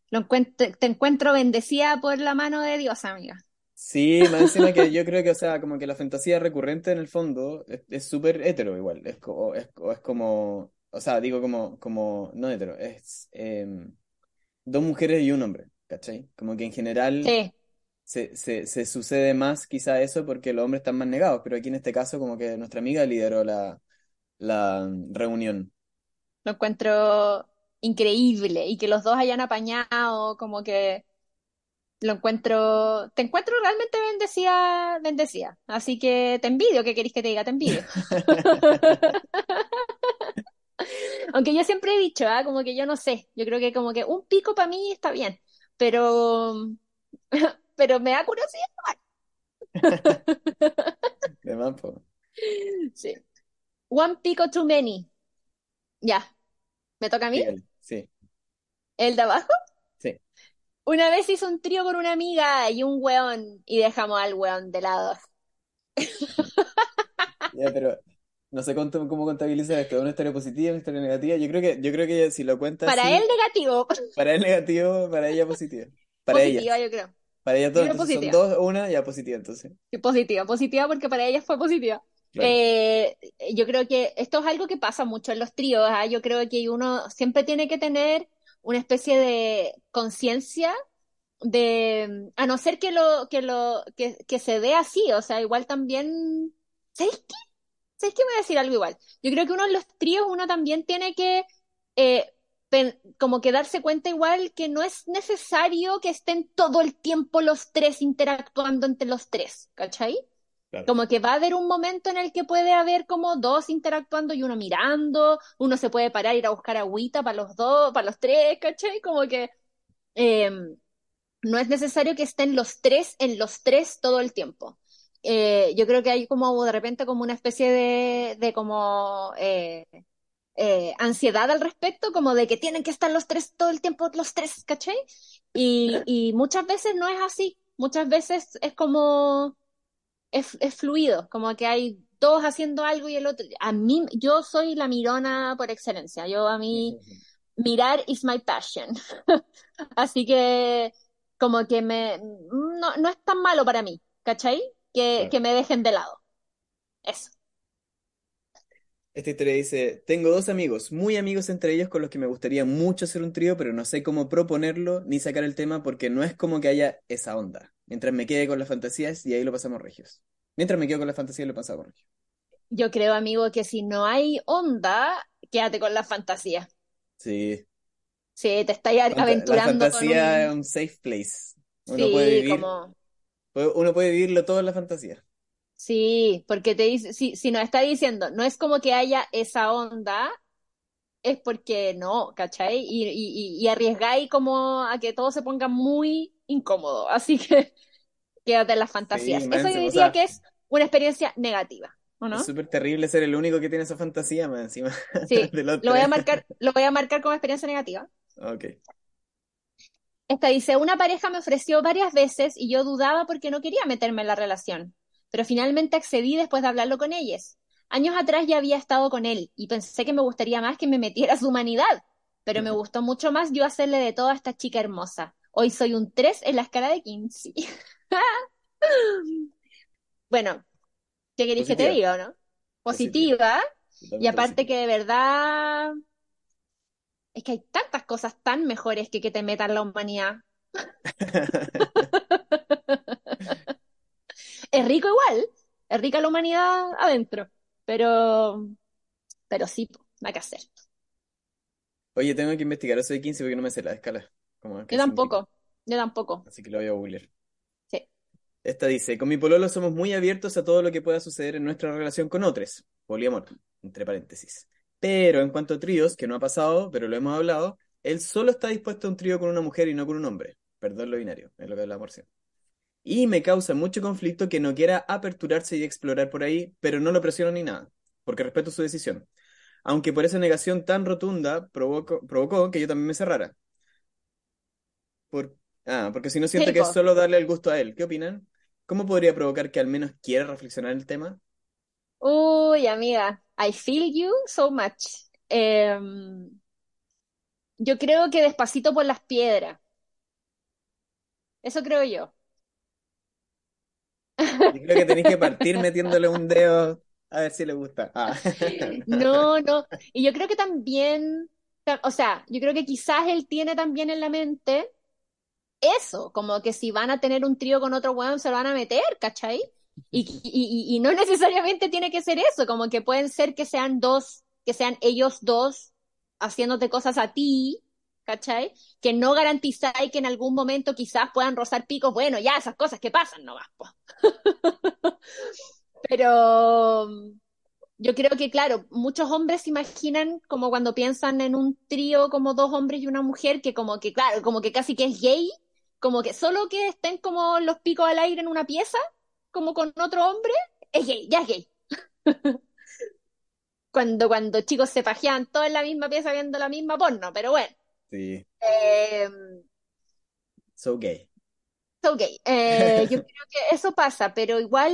Lo encuentro, te encuentro bendecida por la mano de Dios, amiga. Sí, más encima que yo creo que, o sea, como que la fantasía recurrente en el fondo es súper hetero igual. Es, es, es, como, o sea, digo como, como, no hetero, es em, dos mujeres y un hombre, ¿cachai? Como que en general sí se, se, se, sucede más quizá eso porque los hombres están más negados, pero aquí en este caso como que nuestra amiga lideró la, la reunión. Lo encuentro increíble y que los dos hayan apañado, como que Lo encuentro, te encuentro realmente bendecida, bendecida. Así que te envidio, ¿qué queréis que te diga? Te envidio. *laughs* Aunque yo siempre he dicho, ¿ah? Como que yo no sé, yo creo que como que un pico para mí está bien, pero, *laughs* pero me da curiosidad. *laughs* De más, po. Sí. One pico too many. Ya. ¿Me toca a mí? Sí, ¿El de abajo? Una vez hice un trío con una amiga y un weón y dejamos al weón de lado. *laughs* Ya, pero no sé cuánto, cómo contabiliza esto, una historia positiva, una historia negativa. Yo creo que, yo creo que si lo cuenta Para él negativo. *laughs* para él negativo, para ella positiva. Para ella, Positiva, yo creo. para ella todo. son dos, una, ya positiva, entonces. Positiva, positiva porque para ella fue positiva. Claro. Eh, yo creo que esto es algo que pasa mucho en los tríos, ¿ah? Yo creo que uno siempre tiene que tener una especie de conciencia de, a no ser que lo, que lo, que, que se dé así, o sea, igual también, ¿sabéis qué? ¿Sabéis qué? Voy a decir algo igual. Yo creo que uno en los tríos, uno también tiene que, eh, como que darse cuenta igual que no es necesario que estén todo el tiempo los tres interactuando entre los tres, ¿cachai? Claro. Como que va a haber un momento en el que puede haber como dos interactuando y uno mirando, uno se puede parar, ir a buscar agüita para los dos, para los tres, ¿cachai? Como que eh, no es necesario que estén los tres en los tres todo el tiempo. Eh, yo creo que hay como de repente como una especie de, de como eh, eh, ansiedad al respecto, como de que tienen que estar los tres todo el tiempo, los tres, ¿cachai? Y, y muchas veces no es así, muchas veces es como es, es fluido, como que hay dos haciendo algo y el otro. A mí, yo soy la mirona por excelencia. Yo a mí, mirar is my passion. *laughs* Así que, como que me, no, no es tan malo para mí, ¿cachai? Que, Claro. que me dejen de lado. Eso. Esta historia dice, tengo dos amigos, muy amigos entre ellos con los que me gustaría mucho hacer un trío, pero no sé cómo proponerlo ni sacar el tema porque no es como que haya esa onda. Mientras me quede con las fantasías y ahí lo pasamos regios. Mientras me quedo con las fantasías lo pasamos regios. Yo creo, amigo, que si no hay onda, quédate con la fantasía. Sí. Sí, te estás Fanta- la aventurando con fantasía es un... un safe place. Uno puede vivir, como... uno puede vivirlo todo en la fantasía. Sí, porque te dice, si, si nos está diciendo, no es como que haya esa onda, es porque no, ¿cachai? Y, y, y arriesgáis como a que todo se ponga muy incómodo. *laughs* Así que quédate en las fantasías. Sí, Eso yo o diría sea, que es una experiencia negativa, ¿o es no? súper terrible ser el único que tiene esa fantasía, más encima Sí, *laughs* lo voy a marcar, lo voy a marcar como experiencia negativa. Ok. Esta dice, una pareja me ofreció varias veces y yo dudaba porque no quería meterme en la relación, pero finalmente accedí después de hablarlo con ellos. Años atrás ya había estado con él y pensé que me gustaría más que me metiera su humanidad, pero me gustó mucho más yo hacerle de todo a esta chica hermosa. Hoy soy un 3 en la escala de 15. *laughs* Bueno, ¿qué queréis que te Positiva, diga, o no? positiva. Positiva, y aparte que de verdad es que hay tantas cosas tan mejores que que te metan la humanidad. *laughs* Es rico igual, es rica la humanidad adentro, pero, pero sí, nada que hacer. Oye, tengo que investigar eso de 15 porque no me sé la escala. Como que Yo significa. tampoco, yo tampoco. Así que lo voy a googlear. Sí. Esta dice, con mi pololo somos muy abiertos a todo lo que pueda suceder en nuestra relación con otros. Poliamor, entre paréntesis. Pero en cuanto a tríos, que no ha pasado, pero lo hemos hablado, él solo está dispuesto a un trío con una mujer y no con un hombre. Perdón lo binario, es lo que hablamos recién. Y me causa mucho conflicto que no quiera aperturarse y explorar por ahí, pero no lo presiono ni nada, porque respeto su decisión. Aunque por esa negación tan rotunda provocó, provocó que yo también me cerrara. Por... Ah, porque si no siento que es solo darle el gusto a él. ¿Qué opinan? ¿Cómo podría provocar que al menos quiera reflexionar el tema? Uy, amiga, I feel you so much. Em, yo creo que despacito por las piedras, eso creo yo. *laughs* Yo creo que tenéis que partir metiéndole un dedo a ver si le gusta. Ah. *laughs* No, no, y yo creo que también, ta- o sea, yo creo que quizás él tiene también en la mente eso, como que si van a tener un trío con otro weón se lo van a meter, ¿cachai? Y- y no necesariamente tiene que ser eso, como que pueden ser que sean dos, que sean ellos dos haciéndote cosas a ti, ¿cachai? Que no garantizáis que en algún momento quizás puedan rozar picos, bueno, ya esas cosas que pasan nomás, pues. *laughs* Pero yo creo que, claro, muchos hombres se imaginan como cuando piensan en un trío como dos hombres y una mujer, que como que, claro, como que casi que es gay, como que solo que estén como los picos al aire en una pieza, como con otro hombre, es gay, ya es gay. *laughs* cuando, cuando chicos se pajean todos en la misma pieza viendo la misma porno, pero bueno. Sí. Eh, So gay. so gay. Eh, yo creo que eso pasa, pero igual,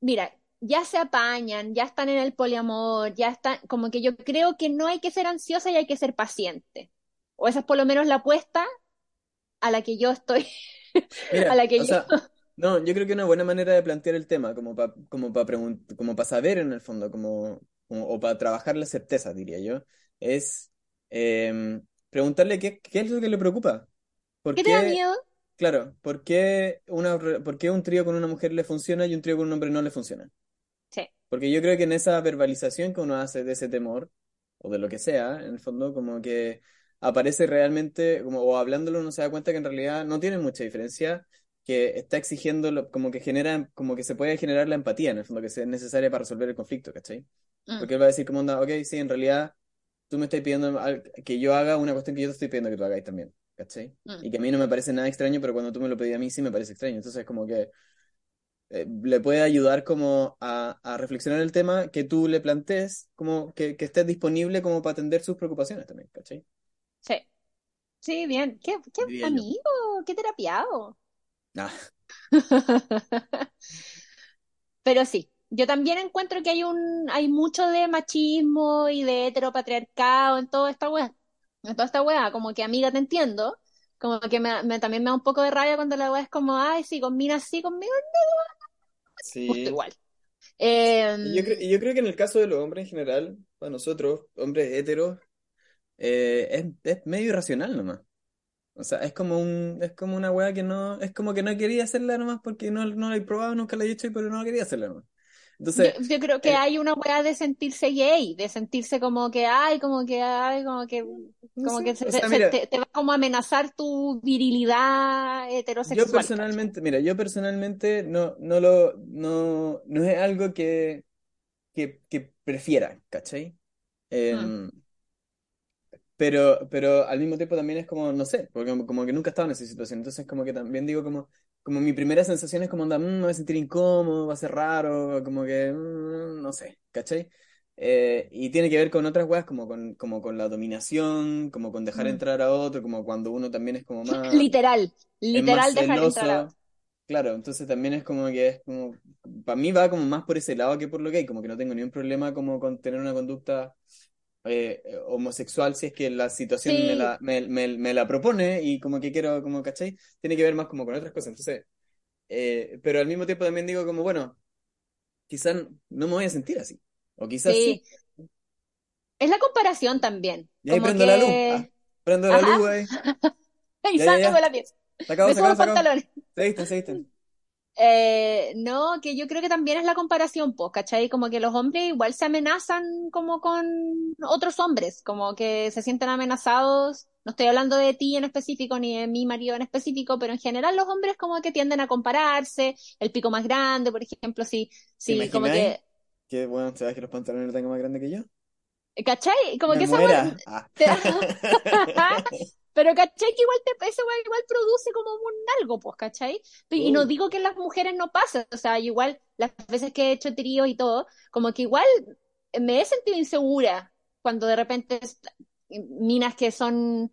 mira, ya se apañan, ya están en el poliamor, ya están, como que yo creo que no hay que ser ansiosa y hay que ser paciente. O esa es por lo menos la apuesta a la que yo estoy, *laughs* Mira, a la que yo, sea, no, yo creo que una buena manera de plantear el tema, como para como pa como pa saber en el fondo, como, como- o para trabajar la certeza, diría yo, es em, preguntarle qué, qué es lo que le preocupa. ¿Por ¿qué te da miedo? claro, por qué una, re- por qué un trío con una mujer le funciona y un trío con un hombre no le funciona? Sí. Porque yo creo que en esa verbalización que uno hace de ese temor, o de lo que sea, en el fondo, como que aparece realmente, como, o hablándolo uno se da cuenta que en realidad no tiene mucha diferencia, que está exigiendo, lo- como que genera, como que se puede generar la empatía, en el fondo, que es necesaria para resolver el conflicto, ¿cachai? Mm, Porque él va a decir como onda, ok, sí, en realidad tú me estás pidiendo que yo haga una cuestión que yo te estoy pidiendo que tú hagáis también, ¿cachai? mm. Y que a mí no me parece nada extraño, pero cuando tú me lo pedí a mí sí me parece extraño. Entonces, como que eh, le puede ayudar como a, a reflexionar el tema que tú le plantees, como que, que estés disponible como para atender sus preocupaciones también, ¿cachai? Sí, sí, bien. ¿Qué, qué yo. amigo? ¿Qué terapiado? Ah, *laughs* Pero sí, yo también encuentro que hay un, hay mucho de machismo y de heteropatriarcado en toda esta weá. En toda esta weá, como que amiga te entiendo, como que me, me- también me da un poco de rabia cuando la weá es como, ay, sí, con minas sí, conmigo justo sí. igual. Y yo, cre- Eh, y yo creo que en el caso de los hombres en general, para nosotros, hombres heteros, eh, es, es medio irracional nomás. O sea, es como un, es como una weá que no, es como que no quería hacerla nomás porque no, no la he probado, nunca la he hecho, pero no quería hacerla nomás. Yo, Entonces, yo creo que eh, hay una weá de sentirse gay, de sentirse como que, ay, como que, ay, como que, como que se, o sea, se- mira, te, te va como a amenazar tu virilidad yo heterosexual, ¿cachai? personalmente, mira, yo personalmente no, no lo, no, no es algo que, que, que prefiera, ¿cachai? Em, Pero, pero al mismo tiempo también es como, no sé, porque como, como que nunca he estado en esa situación. Entonces como que también digo como, como mi primera sensación es como, anda, "Mm, me voy a sentir incómodo, va a ser raro, como que, mm, no sé, ¿cachai? Eh, y tiene que ver con otras weas, como con, como con la dominación, como con dejar mm. entrar a otro, como cuando uno también es como *laughs* más, Literal, es más literal dejar entrar a. Claro, entonces también es como que es como, para mí va como más por ese lado que por lo gay, como que no tengo ningún problema como con tener una conducta eh, eh, homosexual si es que la situación me la, me, me- me la propone y como que quiero, como, ¿cachai? Tiene que ver más como con otras cosas. Entonces, eh, pero al mismo tiempo también digo como, bueno, quizás no me voy a sentir así. O quizás sí. sí. Es la comparación también. Y ahí Como prendo la luz. Ah, prendo la luz ahí. *laughs* y Ya, ya, ya. la pieza. Se Me se subo se. Eh, no, que yo creo que también es la comparación, pues, ¿cachai? Como que los hombres igual se amenazan como con otros hombres, como que se sienten amenazados. No estoy hablando de ti en específico ni de mi marido en específico, pero en general los hombres como que tienden a compararse, el pico más grande, por ejemplo, si, ¿Te si como que, que, bueno, sabes que los pantalones los tengo más grandes que yo? ¿cachai? Como Me que esa muera. Ah. *laughs* *laughs* Pero, ¿cachai? Que igual te, weá igual produce como un algo, pues, ¿cachai? Y no Uy, digo que las mujeres no pase, o sea, igual las veces que he hecho tríos y todo, como que igual me he sentido insegura cuando de repente minas que son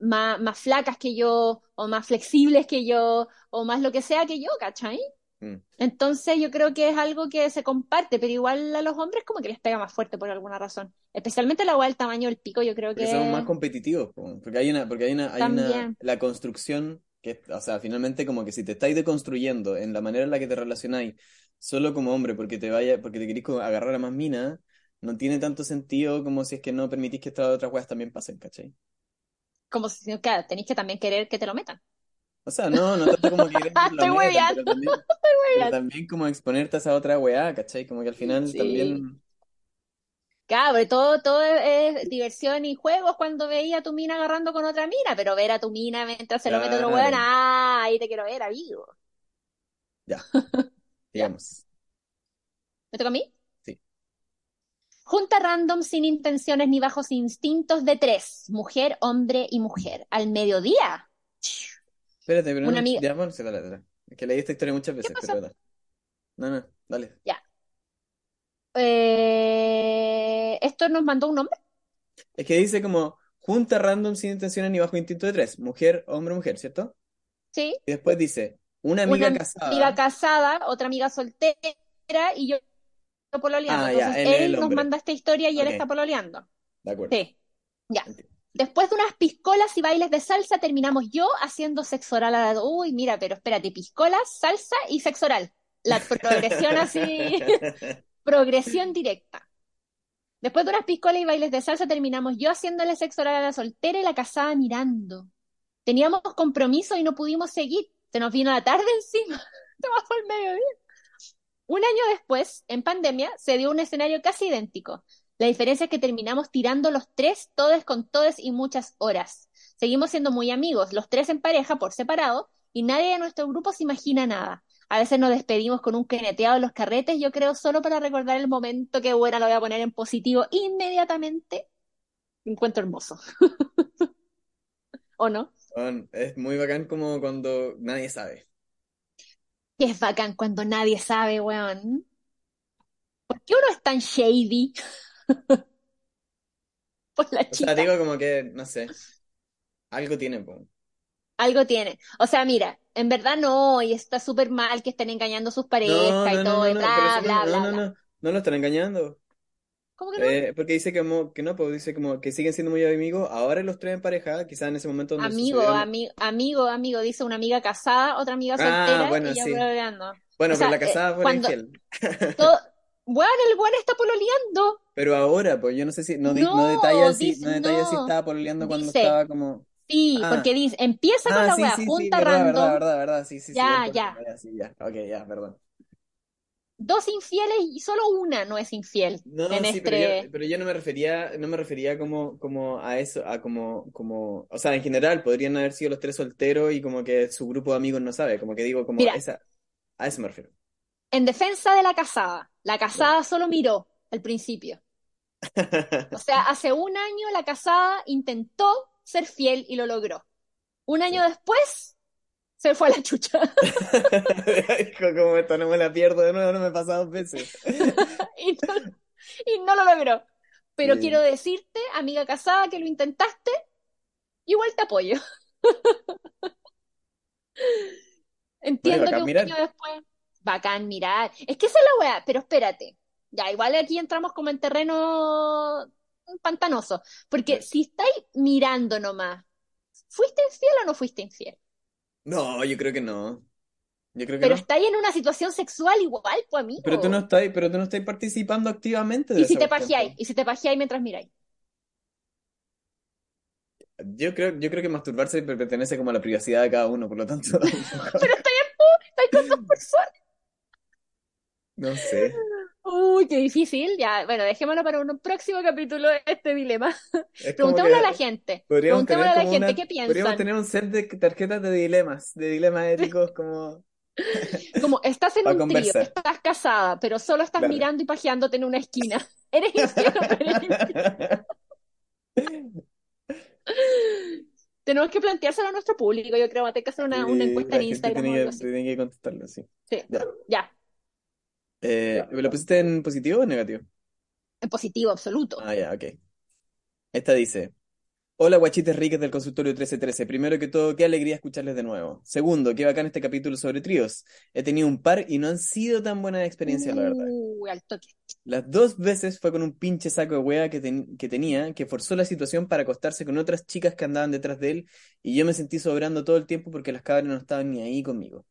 más, más flacas que yo, o más flexibles que yo, o más lo que sea que yo, ¿cachai? Mm. Entonces yo creo que es algo que se comparte, pero igual a los hombres como que les pega más fuerte por alguna razón. Especialmente la weá del tamaño del pico, yo creo Porque somos más que competitivos, po, porque hay una, porque hay una, hay una, la construcción que, o sea, finalmente como que si te estáis deconstruyendo en la manera en la que te relacionáis, solo como hombre, porque te vaya, porque te querís agarrar a más minas, no tiene tanto sentido como si es que no permitís que estas otras weas también pasen, ¿cachai? Como si, claro, tenéis que también querer que te lo metan. O sea, no, no tanto como que que te lo Estoy hueveando, pero también, *laughs* estoy pero hueveando. también como exponerte a esa otra weá, ¿cachai? Como que al final Sí. también, Claro, todo, todo es, diversión y juegos cuando veía a tu mina agarrando con otra mina, pero ver a tu mina mientras se lo mete otro weón, ah, ahí te quiero ver, amigo. Ya, *laughs* Ya. digamos. ¿Me toca a mí? Sí. Junta random sin intenciones ni bajos instintos de tres, mujer, hombre y mujer. Al mediodía. Espérate, pero Una no, amiga- ya, bueno, sí, dale, dale. Es que leí esta historia muchas veces, pasó? pero dale. No, no, dale. Eh, esto nos mandó un hombre. Es que dice como junta random sin intenciones ni bajo instinto de tres, mujer, hombre, mujer, ¿cierto? Sí. Y después dice, una amiga Una casada. amiga casada, otra amiga soltera y yo, yo pololeando. Ah, ya, Entonces él es él el nos hombre. manda esta historia y él Ok. está pololeando. De acuerdo. Sí. Ya. Entiendo. Después de unas piscolas y bailes de salsa, terminamos yo haciendo sexo oral a la... Uy, mira, pero espérate, piscolas, salsa y sexo oral. La progresión así, *laughs* progresión directa. Después de unas piscolas y bailes de salsa, terminamos yo haciéndole sexo oral a la soltera y la casada mirando. Teníamos compromiso y no pudimos seguir. Se nos vino la tarde encima. *laughs* Bajó el mediodía. Un año después, en pandemia, se dio un escenario casi idéntico. La diferencia es que terminamos tirando los tres, todes con todes y muchas horas. Seguimos siendo muy amigos, los tres en pareja por separado, y nadie de nuestro grupo se imagina nada. A veces nos despedimos con un queneteado en los carretes, yo creo solo para recordar el momento que buena lo voy a poner en positivo inmediatamente. Encuentro hermoso. *laughs* ¿O no? Es muy bacán como cuando nadie sabe. Que es bacán cuando nadie sabe, weón. ¿Por qué uno es tan shady? *laughs* Por la O sea, chica. digo como que, no sé, algo tiene, po. Algo tiene. O sea, mira, en verdad no, y está súper mal que estén engañando a sus parejas y no, no, todo, no, y no, bla, bla, no, bla, no, no, no, no lo están engañando. ¿Cómo que no? Eh, porque dice que como, que no, pues dice como que siguen siendo muy amigos, ahora los tres en pareja, quizás en ese momento donde Amigo, ami- amigo, amigo, dice una amiga casada, otra amiga Ah, soltera, bueno, y yo sí. Bueno, O sea, pero la casada eh, fue cuando- infiel. Todo... Bueno, el buen está pololeando. Pero ahora, pues yo no sé si, no, no No, detalla si, dice- no detalla si estaba pololeando cuando Dice, estaba como. Sí, Ah. porque dice, empieza con Ah, la sí, wea, sí, sí, junta verdad, random, verdad, verdad, verdad, sí, sí, sí, Ya, ya ya. sí, ya, ok, ya, perdón. dos infieles y solo una no es infiel No, en sí, pero este... yo, pero yo no me refería, no me refería como, como a eso, a como, como, o sea, en general podrían haber sido los tres solteros y como que su grupo de amigos no sabe, como que digo, como Mira. esa, a eso me refiero. En defensa de la casada, la casada solo miró al principio. *laughs* O sea, hace un año la casada intentó ser fiel y lo logró. Un año después se fue a la chucha. *laughs* Dijo, como esto no me la pierdo de nuevo, no me pasa dos veces. *laughs* y, no, y no lo logró. Pero Sí. quiero decirte, amiga casada, que lo intentaste, igual te apoyo. Entiendo que un mirar. año después, bacán mirar. Es que esa es la weá, pero espérate. Ya, igual aquí entramos como en terreno pantanoso. Porque Sí. si estáis mirando nomás, ¿fuiste infiel o no fuiste infiel? No, yo creo que no. Yo creo que Pero no. estáis en una situación sexual igual, pues amigo. Pero tú no estás, pero tú no estás participando activamente de Y si te pajeáis, y si te pajeáis mientras miráis. Yo creo, yo creo que masturbarse pertenece como a la privacidad de cada uno, por lo tanto, *laughs* Pero estáis estáis con dos personas. No sé. Uy, qué difícil. Ya, bueno, dejémoslo para un próximo capítulo este dilema. Es Preguntémosle a la gente. podríamos Preguntémosle a la gente una- qué podríamos piensan. tener un set de tarjetas de dilemas, de dilemas éticos como *laughs* Como estás en un trío, estás casada, pero solo estás Claro. mirando y pajeándote en una esquina. *laughs* ¿Eres infiel o no eres? *laughs* Tenemos que planteárselo a nuestro público. Yo creo que hay que hacer una, una encuesta en Instagram tiene que, tiene que contestarlo, sí. Sí, Ya. ya. Eh, ¿lo pusiste en positivo o en negativo? En positivo, absoluto. Ah, ya, ok. Esta dice, hola guachites ricas del consultorio 1313. Primero que todo, qué alegría escucharles de nuevo. Segundo, qué bacán este capítulo sobre tríos. He tenido un par y no han sido tan buenas experiencias, la verdad. Uy, al toque. Las dos veces fue con un pinche saco de wea que, ten- que tenía, que forzó la situación para acostarse con otras chicas que andaban detrás de él, y yo me sentí sobrando todo el tiempo porque las cabras no estaban ni ahí conmigo.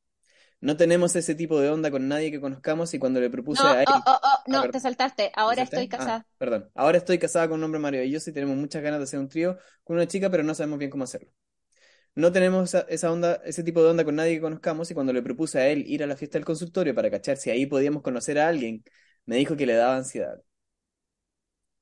No tenemos ese tipo de onda con nadie que conozcamos y cuando le propuse No, a él... oh, oh, oh, no, Ah, te saltaste. Ahora estoy casada. Ah, perdón. Ahora estoy casada con un hombre maravilloso y tenemos muchas ganas de hacer un trío con una chica, pero no sabemos bien cómo hacerlo. No tenemos esa onda, ese tipo de onda con nadie que conozcamos y cuando le propuse a él ir a la fiesta del consultorio para cachar si ahí podíamos conocer a alguien, me dijo que le daba ansiedad.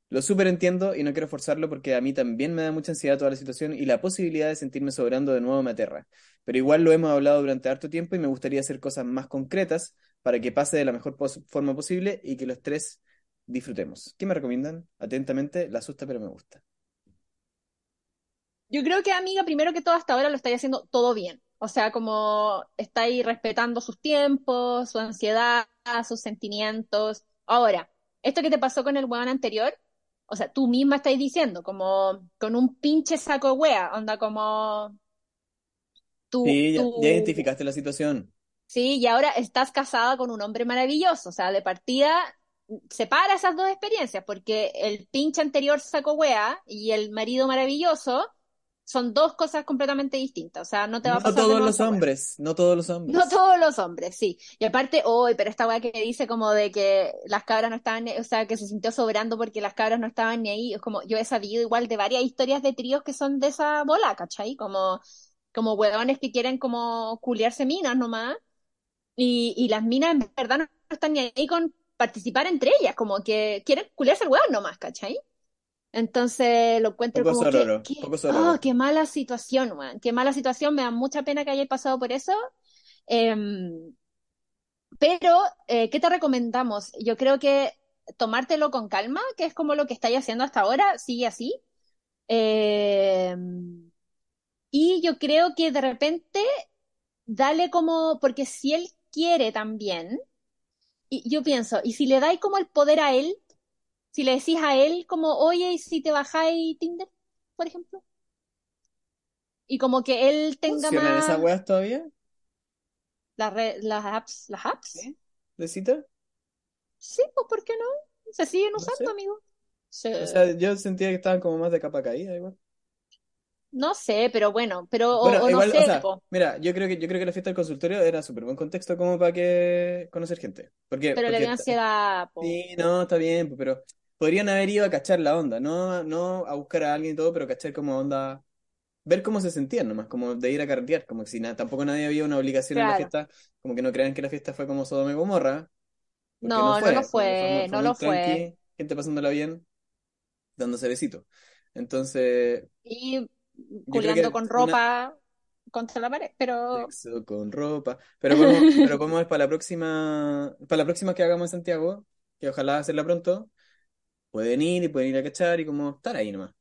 Lo súper entiendo y no quiero forzarlo porque a mí también me da mucha ansiedad toda la situación y la posibilidad de sentirme sobrando de nuevo me aterra. Pero igual lo hemos hablado durante harto tiempo y me gustaría hacer cosas más concretas para que pase de la mejor forma posible y que los tres disfrutemos. ¿Qué me recomiendan? Atentamente, la asusta pero me gusta. Yo creo que, amiga, primero que todo, hasta ahora lo estáis haciendo todo bien. O sea, como estáis respetando sus tiempos, su ansiedad, sus sentimientos. Ahora, esto que te pasó con el weón anterior, o sea, tú misma estáis diciendo, como con un pinche saco wea, onda como tú, Sí, ya, ya identificaste la situación. sí, y ahora estás casada con un hombre maravilloso. O sea, de partida, separa esas dos experiencias, porque el pinche anterior saco wea y el marido maravilloso son dos cosas completamente distintas. O sea, no te va a No pasar de todos los hombres, no todos los No hombres. todos los hombres, sí. Y aparte, hoy, pero esta weá que dice como de que las cabras no estaban, o sea, que se sintió sobrando porque las cabras no estaban ni ahí. Es como, yo he sabido igual de varias historias de tríos que son de esa bola, ¿cachai? Como, como hueones que quieren como culiarse minas nomás. Y, y las minas en verdad no están ni ahí con participar entre ellas, como que quieren culiarse el hueón nomás, ¿cachai? Entonces lo encuentro Poco como que, sororo, qué, poco oh, qué mala situación, weón. Qué mala situación, me da mucha pena que hayáis pasado por eso. Em, pero, eh, ¿qué te recomendamos? Yo creo que tomártelo con calma, que es como lo que estáis haciendo hasta ahora, sigue así. Eh, y yo creo que de repente, dale como, porque si él quiere también, y yo pienso, y si le dais como el poder a él, si le decís a él como, oye, ¿y si te bajáis Tinder, por ejemplo? Y como que él tenga ¿Funcionan esas más weas todavía? las, re- las apps, las apps. ¿Sí? ¿De cita? Sí, pues ¿por qué no? Se siguen No usando, sé. amigo. O sea, yo sentía que estaban como más de capa caída igual. No sé, pero bueno, pero Bueno, o igual, o sé, sea, mira, yo creo que yo creo que la fiesta del consultorio era súper buen contexto como para que conocer gente. Porque, pero le porque dio t- ansiedad, po. sí, no, está bien, pero podrían haber ido a cachar la onda, no, no a buscar a alguien y todo, pero cachar como onda, ver cómo se sentían nomás, como de ir a carretear, como que si na- tampoco nadie había una obligación en la fiesta, como que no crean que la fiesta fue como Sodoma y Gomorra, no No, no lo fue, fue, fue, fue no muy lo fue. gente pasándola bien, dándose besitos. Entonces, Y culeando con una, ropa contra la pared, pero Sexo con ropa. Pero podemos, pero podemos ver para la próxima, para la próxima que hagamos en Santiago, que ojalá hacerla pronto, pueden ir y pueden ir a cachar y como estar ahí nomás.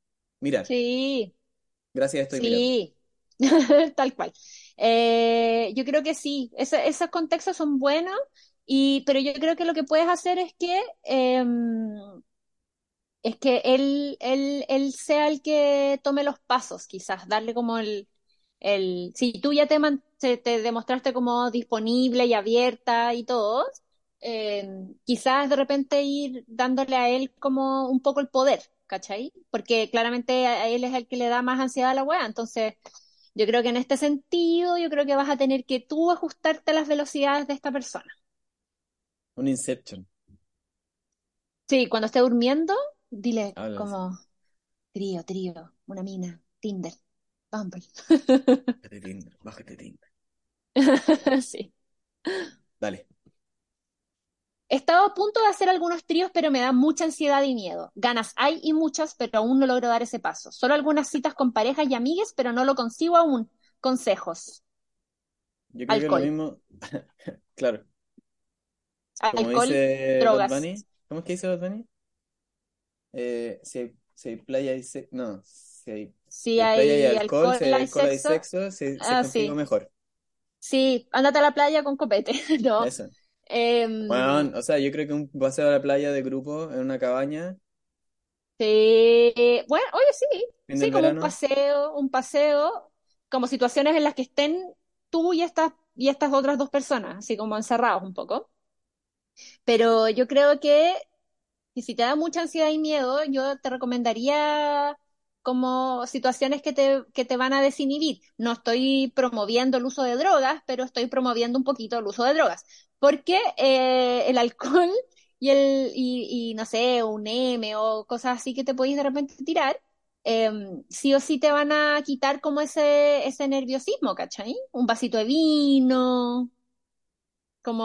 Mirar. sí, Gracias, estoy mirando. sí, *laughs* tal cual. Eh, yo creo que sí, ese- esos contextos son buenos, y, pero yo creo que lo que puedes hacer es que em, es que él, él, él sea el que tome los pasos, quizás, darle como el, el, si tú ya te, man- te, te demostraste como disponible y abierta y todo, eh, quizás de repente ir dándole a él como un poco el poder, ¿cachai? Porque claramente a él es el que le da más ansiedad a la wea, entonces yo creo que en este sentido, yo creo que vas a tener que tú ajustarte a las velocidades de esta persona. Un Inception. Sí, cuando esté durmiendo, dile como trío, trío, una mina, Tinder, Bumble. Bájate Tinder, bájate Tinder. *laughs* Sí. Dale. He estado a punto de hacer algunos tríos, pero me da mucha ansiedad y miedo. Ganas hay y muchas, pero aún no logro dar ese paso. Solo algunas citas con parejas y amigues, pero no lo consigo aún. Consejos. Yo creo que es lo Alcohol. mismo. *laughs* Claro. Como Alcohol, dice Bad drogas. Bunny. ¿Cómo es que dice Bad Bunny? Eh, si hay, si hay playa y sexo. No, si hay, Si hay playa y alcohol, si alcohol, hay alcohol hay sexo. es Ah, sí. mejor. Sí, ándate a la playa con copete. *laughs* No. Eso. Em, Bueno, o sea, yo creo que un paseo a la playa de grupo en una cabaña, sí. Bueno, oye, sí. Sí, como un paseo, un paseo, como situaciones en las que estén tú y estas, y estas otras dos personas, así como encerrados un poco. Pero yo creo que Y si te da mucha ansiedad y miedo, yo te recomendaría como situaciones que te, que te van a desinhibir. No estoy promoviendo el uso de drogas, pero estoy promoviendo un poquito el uso de drogas. Porque eh, el alcohol y el, y, y, no sé, un M o cosas así que te podéis de repente tirar, eh, sí o sí te van a quitar como ese, ese nerviosismo, ¿cachai? Un vasito de vino,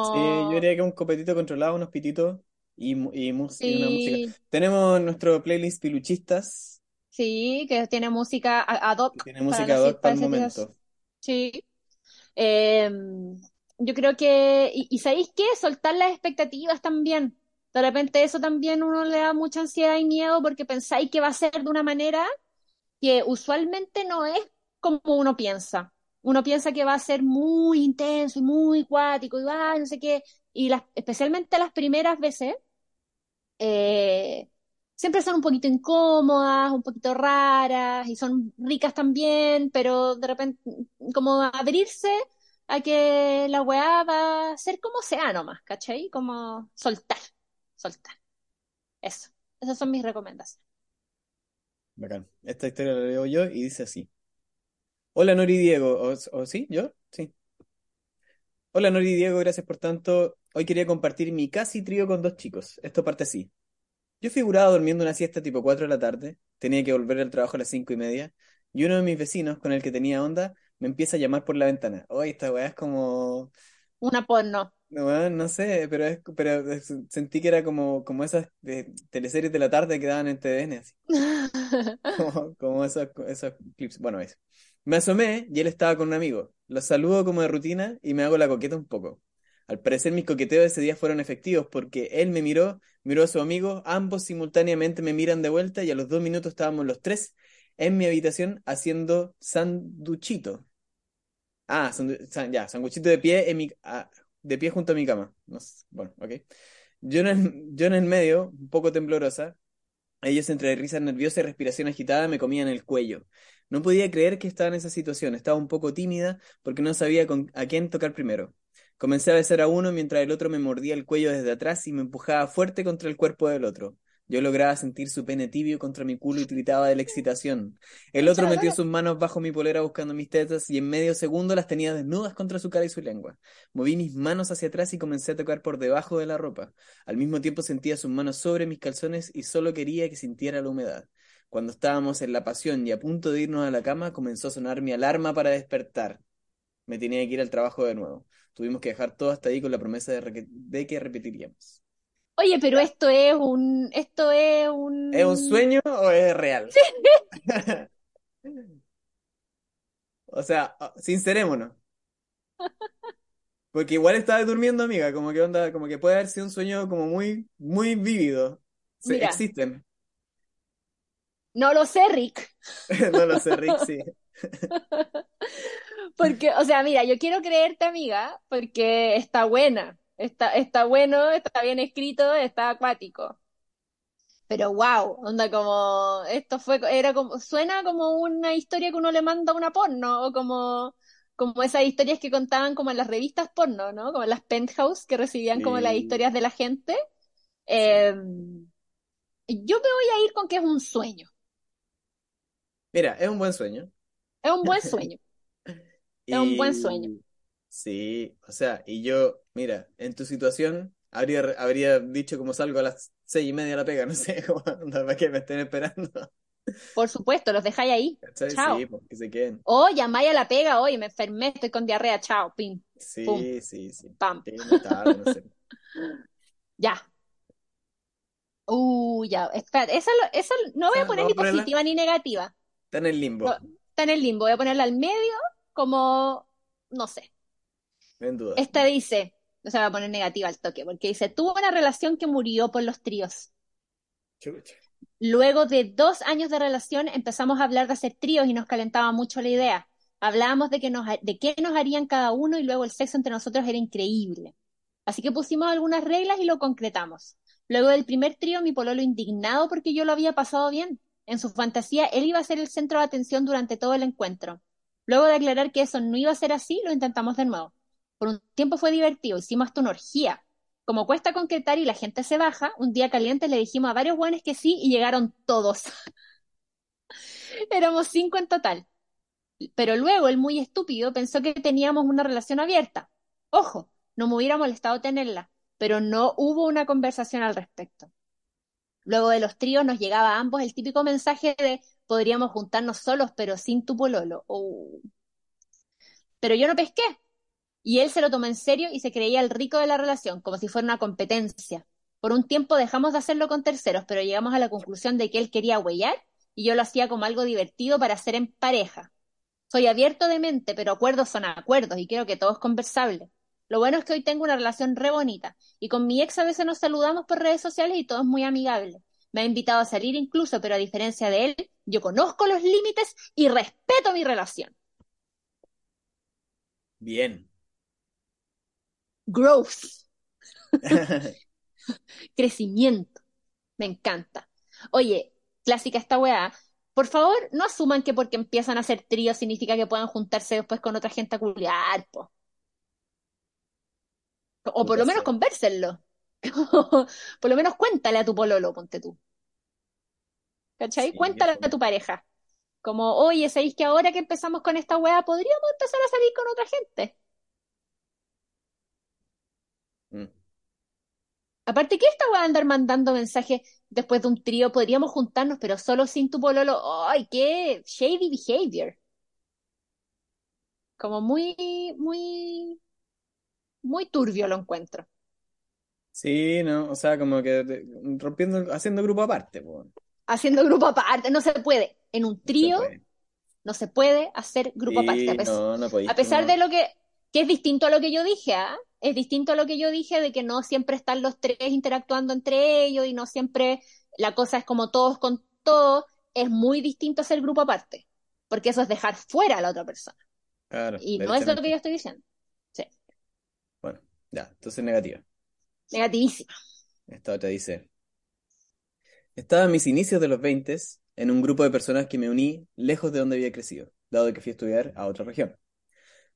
sí, yo como, diría que un copetito controlado, unos pititos, y, mu- y, mus- y una música. Tenemos nuestro playlist Piluchistas, sí, que tiene música ad que hoc tiene música ad hoc para para el momento. Sí. Eh, yo creo que, y, ¿sabéis qué? Soltar las expectativas también. De repente eso también uno le da mucha ansiedad y miedo porque pensáis que va a ser de una manera que usualmente no es como uno piensa. Uno piensa que va a ser muy intenso y muy cuático y va, no sé qué. Y las, especialmente las primeras veces, eh, siempre son un poquito incómodas, un poquito raras y son ricas también, pero de repente como abrirse a que la weá va a ser como sea nomás, ¿cachai? Como soltar, soltar. Eso. Esas son mis recomendaciones. Bacán. Esta historia la leo yo y dice así. Hola Nori Diego, ¿o, o sí? ¿Yo? Sí. Hola Nori Diego, gracias por tanto. Hoy quería compartir mi casi trío con dos chicos. Esto parte así. Yo figuraba durmiendo una siesta tipo 4 de la tarde, tenía que volver al trabajo a las cinco y media, y uno de mis vecinos, con el que tenía onda, me empieza a llamar por la ventana. Oye, esta weá es como... Una porno. No, weón, no sé, pero es, pero sentí que era como, como esas de, teleseries de la tarde que daban en TVN, así. *laughs* Como, como esos, esos clips. Bueno, eso. Me asomé y él estaba con un amigo. Lo saludo como de rutina y me hago la coqueta un poco. Al parecer mis coqueteos ese día fueron efectivos porque él me miró, miró a su amigo, ambos simultáneamente me miran de vuelta y a los dos minutos estábamos los tres en mi habitación haciendo sanduchito. Ah, ya, sanguchito de pie en mi, ah, de pie junto a mi cama. Bueno, ok. Yo en el, yo en el medio, un poco temblorosa, ellos entre risas nerviosas y respiración agitada me comían el cuello. No podía creer que estaba en esa situación. Estaba un poco tímida porque no sabía con, a quién tocar primero. Comencé a besar a uno mientras el otro me mordía el cuello desde atrás y me empujaba fuerte contra el cuerpo del otro. Yo lograba sentir su pene tibio contra mi culo y gritaba de la excitación. El otro metió sus manos bajo mi polera buscando mis tetas y en medio segundo las tenía desnudas contra su cara y su lengua. Moví mis manos hacia atrás y comencé a tocar por debajo de la ropa. Al mismo tiempo sentía sus manos sobre mis calzones y solo quería que sintiera la humedad. Cuando estábamos en la pasión y a punto de irnos a la cama, comenzó a sonar mi alarma para despertar. Me tenía que ir al trabajo de nuevo. Tuvimos que dejar todo hasta ahí con la promesa de, de que repetiríamos. Oye, pero esto es un, esto es un, ¿Es un sueño o es real? *laughs* O sea, sincerémonos. Porque igual estaba durmiendo, amiga, como que onda, como que puede haber sido un sueño como muy, muy vívido. Se- Mira, existen. no lo sé, Rick, *laughs* No lo sé, Rick, sí. *laughs* porque, o sea, mira, yo quiero creerte, amiga, porque está buena, está, está bueno, está bien escrito, está acuático. Pero wow, onda como, esto fue, era como, suena como una historia que uno le manda a una porno, o como, como esas historias que contaban como en las revistas porno, ¿no? Como en las penthouse que recibían como las historias de la gente. Eh, yo me voy a ir con que es un sueño, Mira, es un buen sueño. es un buen *laughs* sueño, es un buen sueño. Sí, o sea, y yo, mira, en tu situación habría, habría dicho como salgo a las seis y media de la pega, *laughs* no sé, onda, para que me estén esperando. Por supuesto, los dejáis ahí. ¿Cachai? Sí, Chao. pues que se queden. O llamáis a la pega, oye, me enfermé, estoy con diarrea, chao, pim, pum, Sí, sí, sí. pam. Tarde, no sé. *laughs* Ya. Uh, ya. Espera, esa, esa no voy a poner ni ponerla. positiva ni negativa. Está en el No, limbo, está en el limbo. Voy a ponerla al medio como, no sé. Duda. Esta dice, o sea, voy a poner negativa al toque, porque dice, tuvo una relación que murió por los tríos. Chucha. Luego de dos años de relación empezamos a hablar de hacer tríos y nos calentaba mucho la idea. Hablábamos de, que nos, de qué nos harían cada uno y luego el sexo entre nosotros era increíble. Así que pusimos algunas reglas y lo concretamos. Luego del primer trío, mi pololo indignado porque yo lo había pasado bien. En su fantasía, él iba a ser el centro de atención durante todo el encuentro. Luego de aclarar que eso no iba a ser así, lo intentamos de nuevo. Por un tiempo fue divertido, hicimos hasta una orgía. Como cuesta concretar y la gente se baja, un día caliente le dijimos a varios buenos que sí y llegaron todos. *laughs* Éramos cinco en total. Pero luego el muy estúpido pensó que teníamos una relación abierta. Ojo, no me hubiera molestado tenerla, pero no hubo una conversación al respecto. Luego de los tríos nos llegaba a ambos el típico mensaje de podríamos juntarnos solos, pero sin tu pololo. Oh. Pero yo no pesqué. Y él se lo tomó en serio y se creía el rico de la relación, como si fuera una competencia. Por un tiempo dejamos de hacerlo con terceros, pero llegamos a la conclusión de que él quería huellar y yo lo hacía como algo divertido para hacer en pareja. Soy abierto de mente, pero acuerdos son acuerdos y creo que todo es conversable. Lo bueno es que hoy tengo una relación re bonita y con mi ex a veces nos saludamos por redes sociales y todo es muy amigable. Me ha invitado a salir incluso, pero a diferencia de él, yo conozco los límites y respeto mi relación. Bien. Growth. *laughs* Crecimiento. Me encanta. Oye, clásica esta weá. Por favor, no asuman que porque empiezan a hacer tríos significa que puedan juntarse después con otra gente a culiar, po. O por lo menos convérsenlo. *laughs* por lo menos cuéntale a tu pololo, ponte tú. ¿Cachai? Sí, Cuéntale a tu pareja. Como, oye, ¿sabéis que ahora que empezamos con esta weá podríamos empezar a salir con otra gente? Mm. Aparte, ¿qué esta weá de andar mandando mensajes después de un trío? Podríamos juntarnos, pero solo sin tu pololo. ¡Ay, qué shady behavior! Como muy, muy, muy turbio lo encuentro. Sí, no, o sea, como que rompiendo, haciendo grupo aparte, po. Haciendo grupo aparte, no se puede. En un No se trío puede. no se puede hacer grupo aparte. A no, no podéis, A pesar de lo que, que es distinto a lo que yo dije, ¿ah? Es distinto a lo que yo dije de que no siempre están los tres interactuando entre ellos y no siempre la cosa es como todos con todos. Es muy distinto hacer grupo aparte, porque eso es dejar fuera a la otra persona. Claro, Y no es lo que yo estoy diciendo. Sí, Bueno, ya, entonces negativa. negativísima. Esta otra dice, estaba en mis inicios de los 20 en un grupo de personas que me uní lejos de donde había crecido, dado que fui a estudiar a otra región.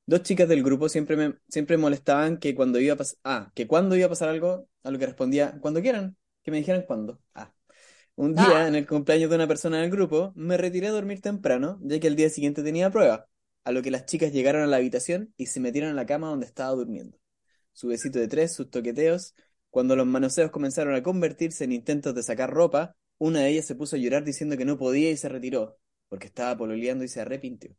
Dos chicas del grupo siempre me siempre molestaban que cuando iba a pasar, ah, que cuando iba a pasar algo, a lo que respondía, cuando quieran, que me dijeran cuándo. Ah. Un día, Ah, en el cumpleaños de una persona del grupo, me retiré a dormir temprano, ya que al día siguiente tenía prueba, a lo que las chicas llegaron a la habitación y se metieron a la cama donde estaba durmiendo. Su besito de tres, sus toqueteos. Cuando los manoseos comenzaron a convertirse en intentos de sacar ropa, una de ellas se puso a llorar diciendo que no podía y se retiró, porque estaba pololeando y se arrepintió.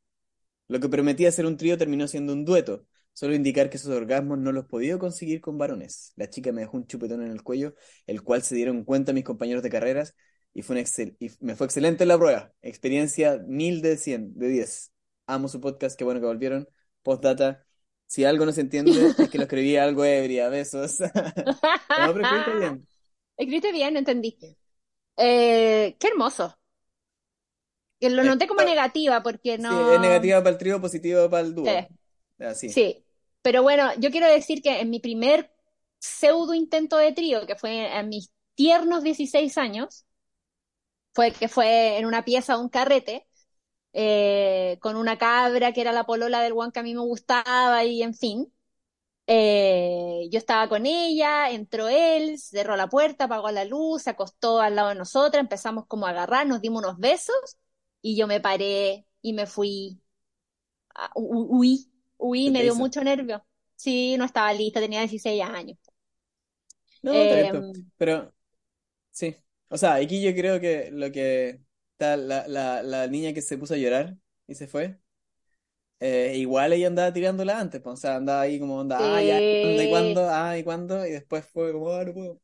Lo que prometía ser un trío terminó siendo un dueto, solo indicar que esos orgasmos no los podía conseguir con varones. La chica me dejó un chupetón en el cuello, el cual se dieron cuenta mis compañeros de carreras y, fue excel y me fue excelente en la prueba. Experiencia mil de cien, de diez. Amo su podcast, qué bueno que volvieron. Postdata, si algo no se entiende es que lo escribí algo ebria, besos. *laughs* No, pero escribiste bien. *laughs* Escribiste bien. Eh, qué hermoso. Lo Eh, noté como negativa porque sí, es no. negativa para el trío, positivo para el dúo. Sí, Así. sí. Pero bueno, yo quiero decir que en mi primer pseudo intento de trío, que fue en mis tiernos 16 años, fue que fue en una pieza de un carrete, eh, con una cabra que era la polola del guan que a mí me gustaba y en fin. Eh, yo estaba con ella, entró él, cerró la puerta, apagó la luz, se acostó al lado de nosotras, empezamos como a agarrar, nos dimos unos besos y yo me paré y me fui, hu- huí, huí, ¿Qué me dio hizo? mucho nervio. Sí, no estaba lista, tenía 16 años. No, Eh, pero, sí. O sea, aquí yo creo que lo que está la, la, la niña que se puso a llorar y se fue, eh, igual ella andaba tirándola antes, pues, o sea, andaba ahí como onda, ah, ya, ¿cuándo y cuándo? Ah, y cuándo, y después fue como, ah, no puedo,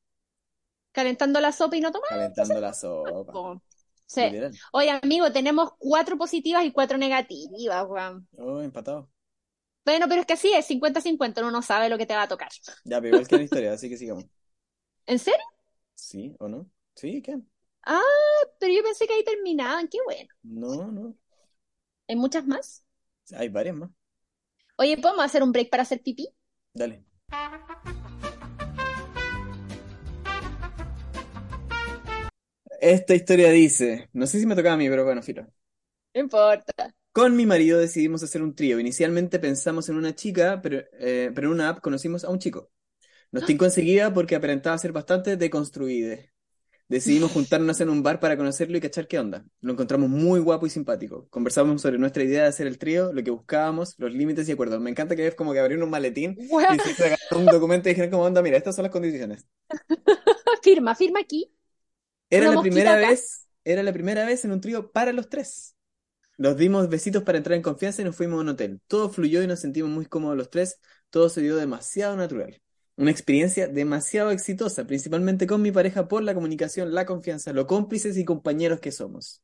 calentando la sopa y no tomando. calentando la sopa. Sí. literal. Oye, amigo, tenemos cuatro positivas y cuatro negativas. Oh, empatado. Bueno, pero es que así es, 50-50, uno no sabe lo que te va a tocar. Ya, pero igual que la *laughs* historia, así que sigamos. ¿En serio? ¿Sí o no? ¿Sí? ¿Qué? Ah, pero yo pensé que ahí terminaban, qué bueno. No, no. ¿Hay muchas más? Hay varias más. Oye, ¿podemos hacer un break para hacer pipí? Dale. Esta historia dice, no sé si me tocaba a mí, pero bueno, filo. No importa. Con mi marido decidimos hacer un trío. Inicialmente pensamos en una chica, pero, eh, pero en una app conocimos a un chico. Nos tincó enseguida porque aparentaba ser bastante deconstruido. Decidimos *laughs* juntarnos en un bar para conocerlo y cachar qué onda. Lo encontramos muy guapo y simpático. Conversamos sobre nuestra idea de hacer el trío, lo que buscábamos, los límites y acuerdos. Me encanta que es como que abrieron un maletín y se sacaron un documento y dijeron como onda, mira, estas son las condiciones. *laughs* firma, firma aquí. Era Una la primera acá. vez, era la primera vez en un trío para los tres. Nos dimos besitos para entrar en confianza y nos fuimos a un hotel. Todo fluyó y nos sentimos muy cómodos los tres. Todo se dio demasiado natural. Una experiencia demasiado exitosa, principalmente con mi pareja por la comunicación, la confianza, lo cómplices y compañeros que somos.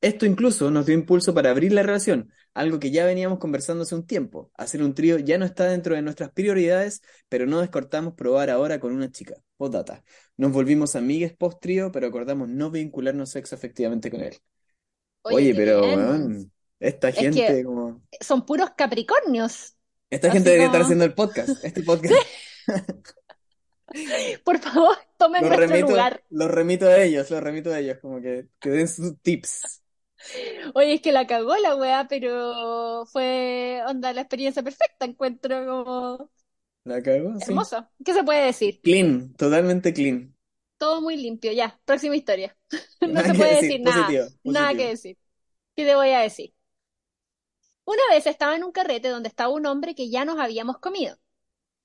Esto incluso nos dio impulso para abrir la relación, algo que ya veníamos conversando hace un tiempo. Hacer un trío ya no está dentro de nuestras prioridades, pero no descortamos probar ahora con una chica. Postdata. Nos volvimos amigues post trío, pero acordamos no vincularnos sexo efectivamente con él. Oye, pero weón, esta Es gente como... son puros Capricornios. Esta Así gente debería estar como- haciendo el podcast. Este podcast *laughs* Por favor, tomen lo nuestro remito, lugar. lo remito a ellos, lo remito a ellos, como que, que den sus tips. *laughs* Oye, es que la cagó la weá, pero fue onda la experiencia perfecta. Encuentro como La cago, sí. hermoso. ¿Qué se puede decir? Clean, totalmente clean. Todo muy limpio. Ya, próxima historia. *laughs* No Nada se puede decir, decir nada. positivo, Nada que decir. ¿Qué te voy a decir? Una vez estaba en un carrete donde estaba un hombre que ya nos habíamos comido.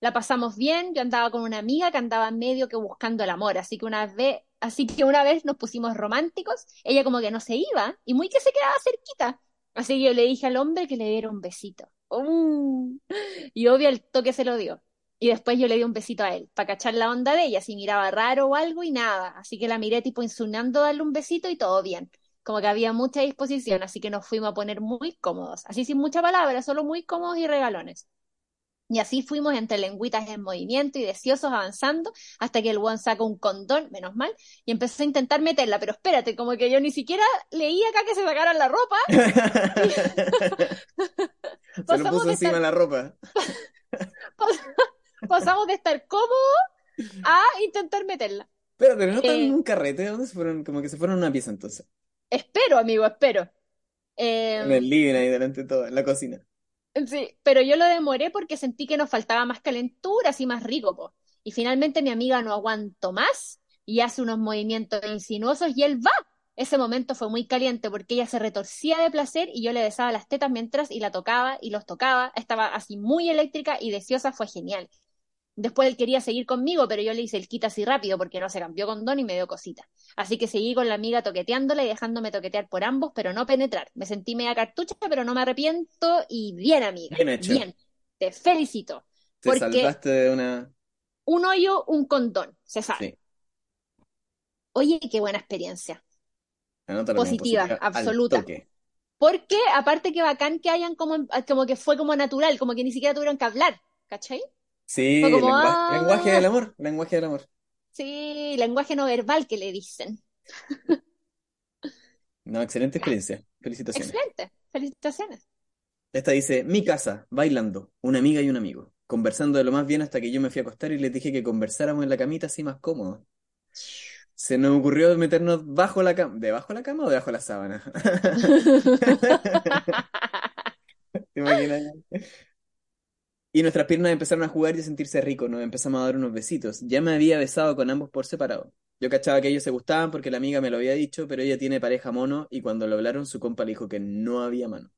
La pasamos bien, yo andaba con una amiga que andaba medio que buscando el amor, así que una vez, así que una vez nos pusimos románticos, ella como que no se iba y muy que se quedaba cerquita. Así que yo le dije al hombre que le diera un besito. ¡Uh! Y obvio el toque se lo dio. Y después yo le di un besito a él, para cachar la onda de ella, si miraba raro o algo y nada. Así que la miré tipo insinuando darle un besito y todo bien. Como que había mucha disposición, así que nos fuimos a poner muy cómodos. Así sin mucha palabra, solo muy cómodos y regalones. Y así fuimos entre lengüitas en movimiento y deseosos avanzando hasta que el one sacó un condón, menos mal, y empezó a intentar meterla. Pero espérate, como que yo ni siquiera leí acá que se sacaran la ropa. *laughs* *laughs* Se lo Pasamos puso de encima estar- la ropa. *laughs* Pasamos de estar cómodos a intentar meterla. Pero, pero no están Eh, en un carrete, ¿dónde se fueron? Como que se fueron a una pieza entonces. Espero, amigo, espero. Eh, En el living ahí delante de todo, en la cocina. Sí, pero yo lo demoré porque sentí que nos faltaba más calentura, así más rico. Y finalmente mi amiga no aguantó más y hace unos movimientos insinuosos y él va. Ese momento fue muy caliente porque ella se retorcía de placer y yo le besaba las tetas mientras y la tocaba y los tocaba. Estaba así muy eléctrica y deseosa, fue genial. Después él quería seguir conmigo, pero yo le hice el quita así rápido porque no se cambió condón y me dio cosita. Así que seguí con la amiga toqueteándola y dejándome toquetear por ambos, pero no penetrar. Me sentí media cartucha, pero no me arrepiento y bien, amiga. Bien hecho. Bien. Te felicito. Te Porque salvaste de una... un hoyo, un condón, se sabe. Sí, Oye, qué buena experiencia. Positiva, positiva absoluta. Porque aparte que bacán que hayan como, como que fue como natural, como que ni siquiera tuvieron que hablar, ¿cachai? Sí, Fue como, lengua- ah. lenguaje del amor, lenguaje del amor. Sí, lenguaje no verbal que le dicen. *laughs* No, excelente experiencia. Felicitaciones. Excelente, felicitaciones. Esta dice, mi casa, bailando, una amiga y un amigo, conversando de lo más bien hasta que yo me fui a acostar y les dije que conversáramos en la camita así más cómodo. Se nos ocurrió meternos bajo la cama, ¿debajo de la cama o debajo de la sábana? *laughs* *laughs* ¿Te imaginas? Y nuestras piernas empezaron a jugar y a sentirse rico, nos empezamos a dar unos besitos. Ya me había besado con ambos por separado. Yo cachaba que ellos se gustaban porque la amiga me lo había dicho, pero ella tiene pareja mono y cuando lo hablaron su compa le dijo que no había mano.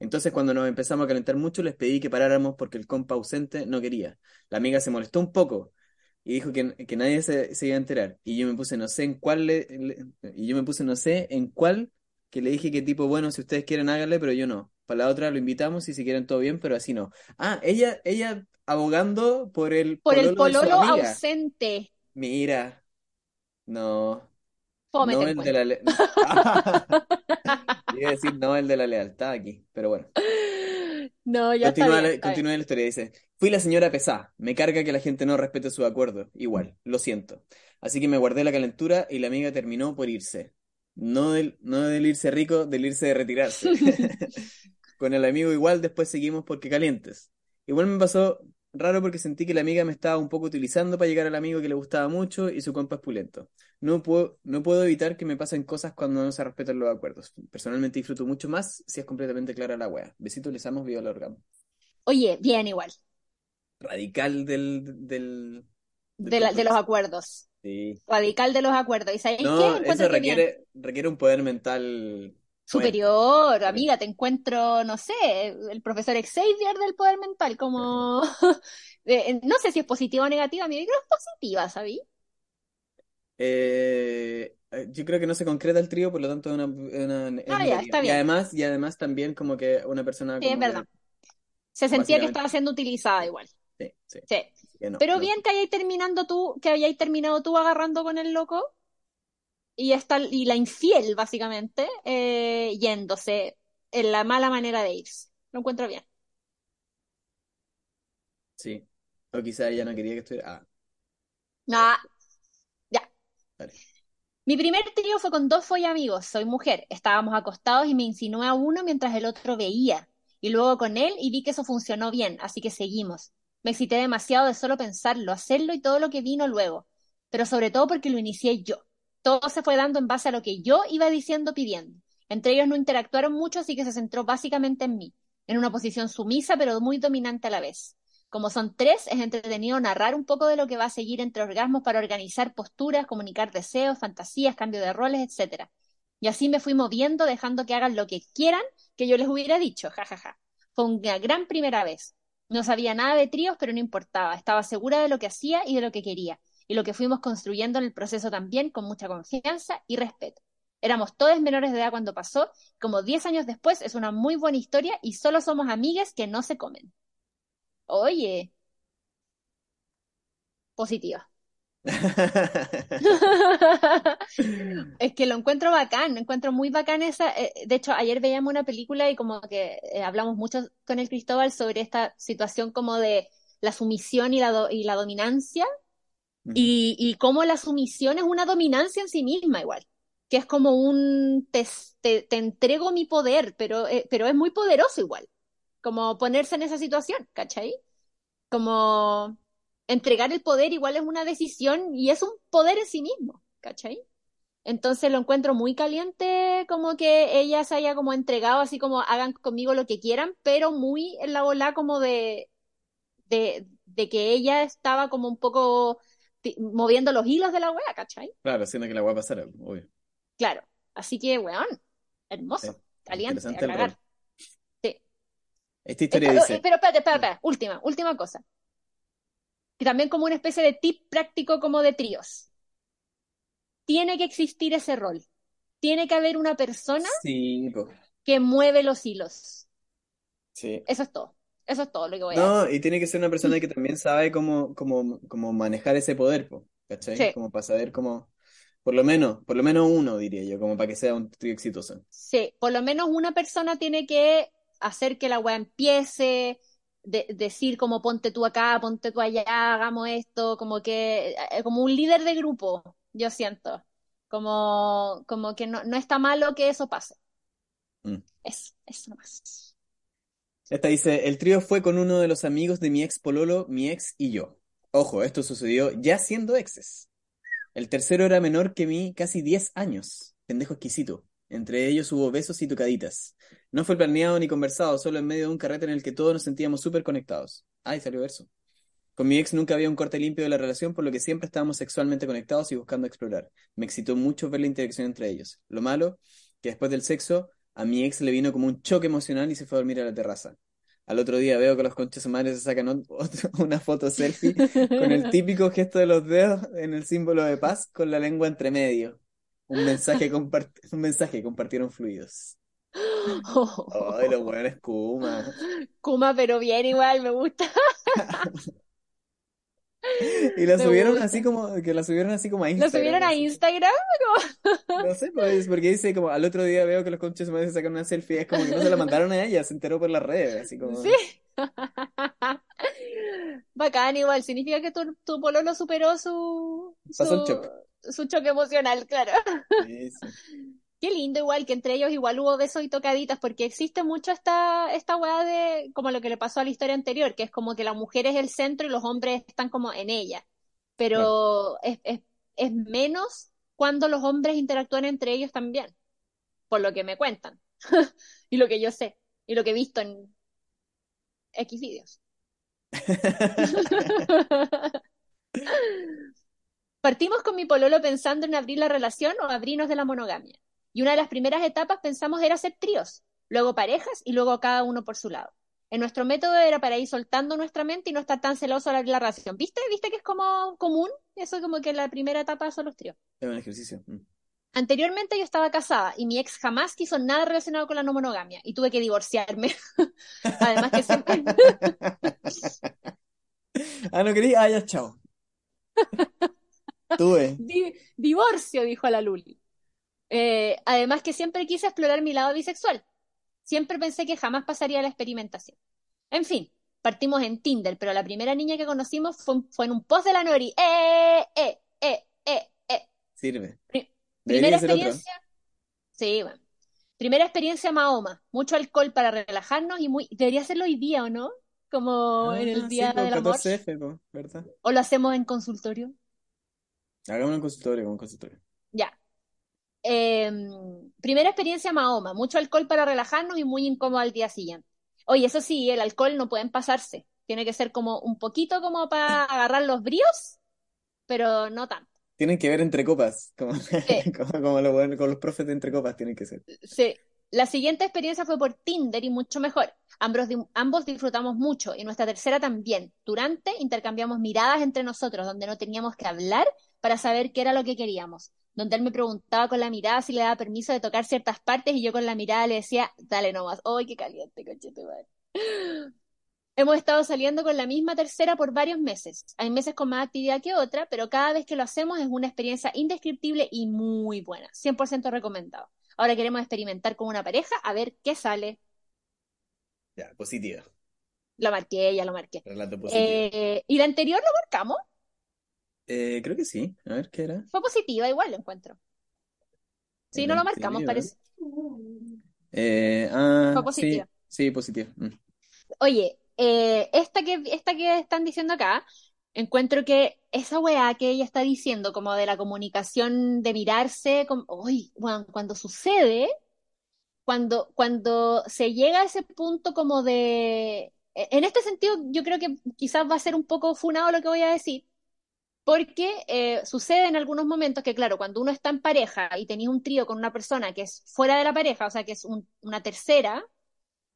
Entonces cuando nos empezamos a calentar mucho les pedí que paráramos porque el compa ausente no quería. La amiga se molestó un poco y dijo que, nadie se, iba a enterar. Y yo me puse no sé en cuál le- y yo me puse no sé en cuál que le dije que tipo, bueno, si ustedes quieren háganle, pero yo no. Para la otra lo invitamos y si quieren todo bien, pero así no. Ah, ella, ella abogando por el Por el pololo de su pololo amiga. ausente. Mira, no, Fome no el de la le- *laughs* Iba a decir no el de la lealtad aquí, pero bueno. No, ya está Continúa bien, está bien. continúa la historia, dice, fui la señora pesada, me carga que la gente no respete su acuerdo, igual, lo siento. Así que me guardé la calentura y la amiga terminó por irse. No del, no del irse rico, del irse de retirarse. *laughs* Con el amigo igual, después seguimos porque calientes. Igual me pasó raro porque sentí que la amiga me estaba un poco utilizando para llegar al amigo que le gustaba mucho y su compa es pulento. No puedo, no puedo evitar que me pasen cosas cuando no se respetan los acuerdos. Personalmente disfruto mucho más si es completamente clara la wea. Besitos, les amo, viva el orgasmo. Oye, bien igual, Radical del, del, del de, la- de los acuerdos. Sí. Radical de los acuerdos. ¿Y? No, eso bien. requiere, requiere un poder mental Superior, amiga, te encuentro, no sé, el profesor Xavier del poder mental, como, *laughs* eh, no sé si es positiva o negativa, mi creo que es positiva, ¿sabí? Eh, eh, yo creo que no se concreta el trío, por lo tanto es una, una- es Ah, ya, está Y bien. además, y además también como que una persona Sí, es que verdad. Se sentía que estaba siendo utilizada igual. sí, sí. Sí. no, Pero no. bien que hayáis terminando tú, que hayáis terminado tú agarrando con el loco y esta, y la infiel, básicamente, eh, yéndose en la mala manera de irse. Lo encuentro bien. Sí. O quizá ella no quería que estuviera. Ah, Ah, ya. vale. Mi primer trío fue con dos amigos. Soy mujer. Estábamos acostados y me insinué a uno mientras el otro veía. Y luego con él y vi que eso funcionó bien, así que seguimos. Me excité demasiado de solo pensarlo, hacerlo y todo lo que vino luego. Pero sobre todo porque lo inicié yo. Todo se fue dando en base a lo que yo iba diciendo pidiendo. Entre ellos no interactuaron mucho, así que se centró básicamente en mí, en una posición sumisa pero muy dominante a la vez. Como son tres, es entretenido narrar un poco de lo que va a seguir entre orgasmos para organizar posturas, comunicar deseos, fantasías, cambio de roles, etc. Y así me fui moviendo, dejando que hagan lo que quieran que yo les hubiera dicho, jajaja. Ja, ja. Fue una gran primera vez. No sabía nada de tríos, pero no importaba. Estaba segura de lo que hacía y de lo que quería. Y lo que fuimos construyendo en el proceso también, con mucha confianza y respeto. Éramos todos menores de edad cuando pasó, como 10 años después es una muy buena historia y solo somos amigas que no se comen. Oye, positiva. *laughs* es que lo encuentro bacán, lo encuentro muy bacán esa. eh, de hecho, ayer veíamos una película y como que eh, hablamos mucho con el Cristóbal sobre esta situación como de la sumisión y la, do- y la dominancia Y, y cómo la sumisión es una dominancia en sí misma igual, que es como un te, te, te entrego mi poder, pero, eh, pero es muy poderoso igual, como ponerse en esa situación, ¿cachai? Como entregar el poder igual es una decisión y es un poder en sí mismo, ¿cachai? Entonces lo encuentro muy caliente como que ella se haya como entregado así como hagan conmigo lo que quieran, pero muy en la bola como de, de, de que ella estaba como un poco moviendo los hilos de la wea, ¿cachai? Claro, haciendo que la weá pasara, obvio. Claro. Así que, weón, Sí. hermoso, caliente, a cagar. Sí. Esta historia Esta- dice. pero espérate, espérate, espérate. última, última cosa. Y también como una especie de tip práctico como de tríos. Tiene que existir ese rol. Tiene que haber una persona Sí, que mueve los hilos. Sí. Eso es todo. Eso es todo lo que voy a decir. No, y tiene que ser una persona que también sabe cómo, cómo, cómo manejar ese poder, po, ¿cachai? Sí. Como para saber cómo, por lo menos, por lo menos uno, diría yo, como para que sea un trío exitoso. Sí, por lo menos una persona tiene que hacer que la weá empiece, de- decir como ponte tú acá, ponte tú allá, hagamos esto, como que, eh, como un líder de grupo, yo siento. Como, como que no, no está malo que eso pase. Mm. Eso, eso nomás. Esta dice, el trío fue con uno de los amigos de mi ex pololo, mi ex y yo. Ojo, esto sucedió ya siendo exes. El tercero era menor que mí, casi 10 años. Pendejo exquisito. Entre ellos hubo besos y tocaditas. No fue planeado ni conversado, solo en medio de un carrete en el que todos nos sentíamos súper conectados. Ay, salió verso. Con mi ex nunca había un corte limpio de la relación, por lo que siempre estábamos sexualmente conectados y buscando explorar. Me excitó mucho ver la interacción entre ellos. Lo malo, que después del sexo, a mi ex le vino como un choque emocional y se fue a dormir a la terraza. Al otro día veo que los conches madres se sacan ot- otro- *laughs* una foto selfie con el *laughs* típico gesto de los dedos en el símbolo de paz con la lengua entre medio. Un mensaje, *laughs* un mensaje compartieron fluidos. Ay, los buenos Kuma. Kuma, pero bien igual, me gusta. *laughs* Y la subieron así como, que la subieron así como a ¿Lo Instagram. subieron a. Instagram? *laughs* No sé, pues, porque dice como al otro día veo que los conches madres se sacan una selfie, es como que no se la mandaron a ella, se enteró por las redes, así como. Sí. *laughs* Bacán, igual. Significa que tu, tu pololo superó su, Pasó el su, choque. su choque emocional, claro. Sí, sí. Qué lindo, igual, que entre ellos igual hubo besos y tocaditas, porque existe mucho esta, esta weá de, como lo que le pasó a la historia anterior, que es como que la mujer es el centro y los hombres están como en ella. Pero es, es, es menos cuando los hombres interactúan entre ellos también, por lo que me cuentan, *laughs* y lo que yo sé, y lo que he visto en X videos. *laughs* *laughs* Partimos con mi pololo pensando en abrir la relación o abrirnos de la monogamia. Y una de las primeras etapas pensamos era hacer tríos, luego parejas y luego cada uno por su lado. En nuestro método era para ir soltando nuestra mente y no estar tan celoso abrir la relación. ¿Viste? ¿Viste que es como común? Eso como que la primera etapa son los tríos. Es un ejercicio. Mm. Anteriormente yo estaba casada y mi ex jamás quiso nada relacionado con la no monogamia y tuve que divorciarme. *laughs* Además que siempre... *laughs* Ah, no quería. Ah, ya, chao. *laughs* Tuve. Di- divorcio, dijo la Luli. Eh, además que siempre quise explorar mi lado bisexual. Siempre pensé que jamás pasaría la experimentación. En fin, partimos en Tinder, pero la primera niña que conocimos fue, fue en un post de la Nori. ¡Eh, eh, eh, eh, eh! Sirve. Pri- primera otro. experiencia. Sí, bueno. Primera experiencia Mahoma. Mucho alcohol para relajarnos y muy. Debería hacerlo hoy día, ¿o no? Como Ah, en el sí, día po, del amor. 14F, po, ¿verdad? O lo hacemos en consultorio. Hagamos un consultorio, un consultorio. Eh, primera experiencia Mahoma, mucho alcohol para relajarnos y muy incómodo al día siguiente. Oye, eso sí, el alcohol no pueden pasarse. Tiene que ser como un poquito como para agarrar los bríos, pero no tanto. Tienen que ver entre copas, como, Sí. *laughs* como, como lo con los profes de entre copas tienen que ser. Sí. La siguiente experiencia fue por Tinder y mucho mejor. Ambos disfrutamos mucho y nuestra tercera también. Durante intercambiamos miradas entre nosotros, donde no teníamos que hablar para saber qué era lo que queríamos. Donde él me preguntaba con la mirada si le daba permiso de tocar ciertas partes y yo con la mirada le decía, dale nomás. ¡Ay, qué caliente, conchetumare! *gasps* Hemos estado saliendo con la misma tercera por varios meses. Hay meses con más actividad que otra, pero cada vez que lo hacemos es una experiencia indescriptible y muy buena. 100% recomendado. Ahora queremos experimentar con una pareja a ver qué sale. Ya, positiva. Lo marqué, ya lo marqué. Relato positivo. Eh, ¿y la anterior lo marcamos? Eh, creo que sí. A ver, ¿qué era? Fue positiva, igual lo encuentro. Sí, no lo marcamos, parece. Eh, ah, Fue sí, positiva. sí, positiva. Mm. Oye, eh, esta que, esta que están diciendo acá, encuentro que esa weá que ella está diciendo, como de la comunicación, de mirarse, como, uy, cuando sucede, cuando, cuando se llega a ese punto como de... En este sentido, yo creo que quizás va a ser un poco funado lo que voy a decir, porque eh, sucede en algunos momentos que, claro, cuando uno está en pareja y tenés un trío con una persona que es fuera de la pareja, o sea, que es un- una tercera,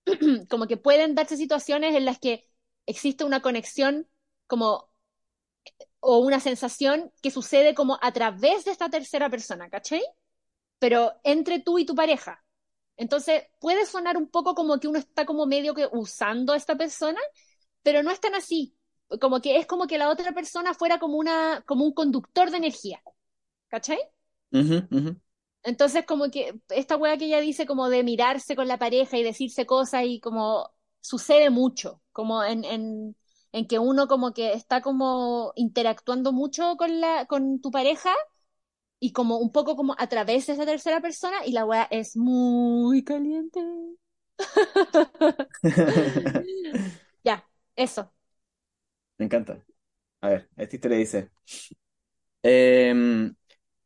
*clears throat* como que pueden darse situaciones en las que existe una conexión como o una sensación que sucede como a través de esta tercera persona, ¿cachai? Pero entre tú y tu pareja. Entonces, puede sonar un poco como que uno está como medio que usando a esta persona, pero no es tan así. Como que es como que la otra persona fuera como una, como un conductor de energía, ¿cachai? Ujú, ujú. Entonces, como que esta weá que ella dice como de mirarse con la pareja y decirse cosas y como sucede mucho, como en, en, en que uno como que está como interactuando mucho con la, con tu pareja y como un poco como a través de esa tercera persona y la weá es muy caliente. *laughs* *laughs* Ya, eso. Me encanta. A ver, esta historia dice. em,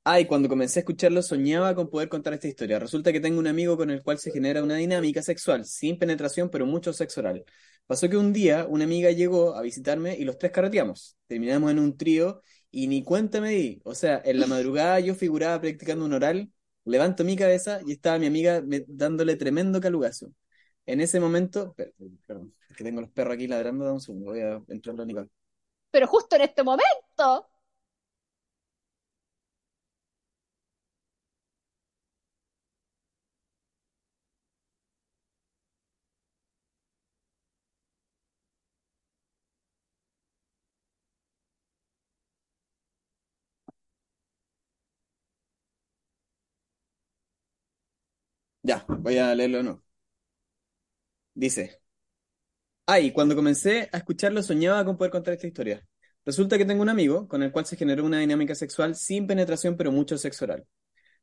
ay, cuando comencé a escucharlo soñaba con poder contar esta historia. Resulta que tengo un amigo con el cual se genera una dinámica sexual, sin penetración, pero mucho sexo oral. Pasó que un día una amiga llegó a visitarme y los tres carreteamos. Terminamos en un trío y ni cuenta me di. O sea, en la madrugada yo figuraba practicando un oral, levanto mi cabeza y estaba mi amiga dándole tremendo calugazo. En ese momento, per- perdón, es que tengo los perros aquí ladrando, dame un segundo, voy a entrar a Nicole. Pero justo en este momento, Ya, voy a leerlo nuevo. Dice, ay, cuando comencé a escucharlo soñaba con poder contar esta historia. Resulta que tengo un amigo con el cual se generó una dinámica sexual sin penetración, pero mucho sexo oral.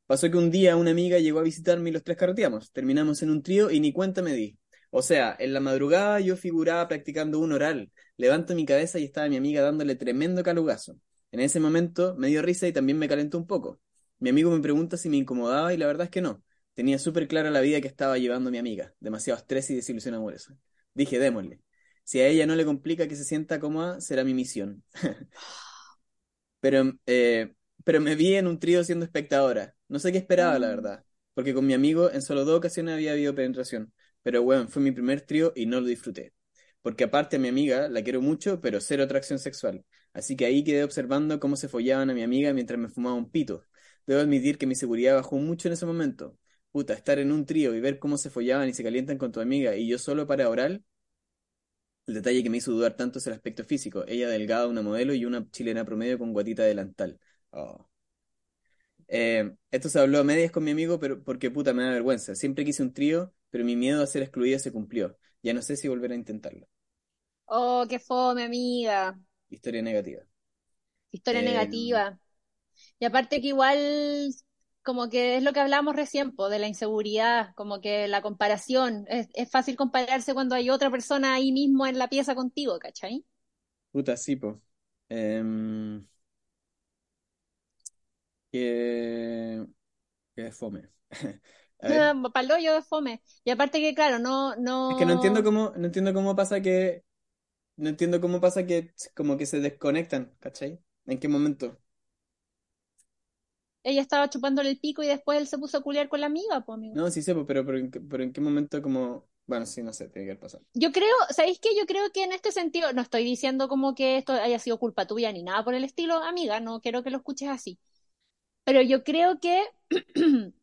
Pasó que un día una amiga llegó a visitarme y los tres carreteamos. Terminamos en un trío y ni cuenta me di. O sea, en la madrugada yo figuraba practicando un oral. Levanto mi cabeza y estaba mi amiga dándole tremendo calugazo. En ese momento me dio risa y también me calentó un poco. Mi amigo me pregunta si me incomodaba y la verdad es que no. Tenía súper clara la vida que estaba llevando mi amiga. Demasiado estrés y desilusión amorosa. Dije, démosle. Si a ella no le complica que se sienta cómoda, será mi misión. *laughs* Pero, eh, pero me vi en un trío siendo espectadora. No sé qué esperaba, la verdad. Porque con mi amigo en solo dos ocasiones había habido penetración. Pero bueno, fue mi primer trío y no lo disfruté. Porque aparte a mi amiga la quiero mucho, pero cero atracción sexual. Así que ahí quedé observando cómo se follaban a mi amiga mientras me fumaba un pito. Debo admitir que mi seguridad bajó mucho en ese momento. Puta, estar en un trío y ver cómo se follaban y se calientan con tu amiga y yo solo para oral. El detalle que me hizo dudar tanto es el aspecto físico. Ella delgada, una modelo y una chilena promedio con guatita delantal. Oh. Eh, esto se habló a medias con mi amigo, pero porque puta me da vergüenza. Siempre quise un trío, pero mi miedo a ser excluida se cumplió. Ya no sé si volver a intentarlo. Oh, qué fome, amiga. Historia negativa. Historia Eh, negativa. Y aparte que igual, como que es lo que hablamos recién, po, de la inseguridad, como que la comparación, es, es fácil compararse cuando hay otra persona ahí mismo en la pieza contigo, ¿cachai? puta, sí, po. Em, que, que fome. *laughs* A ver. *laughs* Palo yo de fome. Y aparte que, claro, no, Es que no entiendo no, cómo, no entiendo cómo pasa que, no entiendo cómo pasa que como que se desconectan, ¿cachai? ¿En qué momento? Ella estaba chupándole el pico y después él se puso a culiar con la amiga, pues, amigo. No, sí sé, pero, pero, en, pero en qué momento como, bueno, sí, no sé, tiene que pasado. Yo creo, ¿sabéis qué? Yo creo que en este sentido, no estoy diciendo como que esto haya sido culpa tuya ni nada por el estilo, amiga, no quiero que lo escuches así. Pero yo creo que, *clears throat*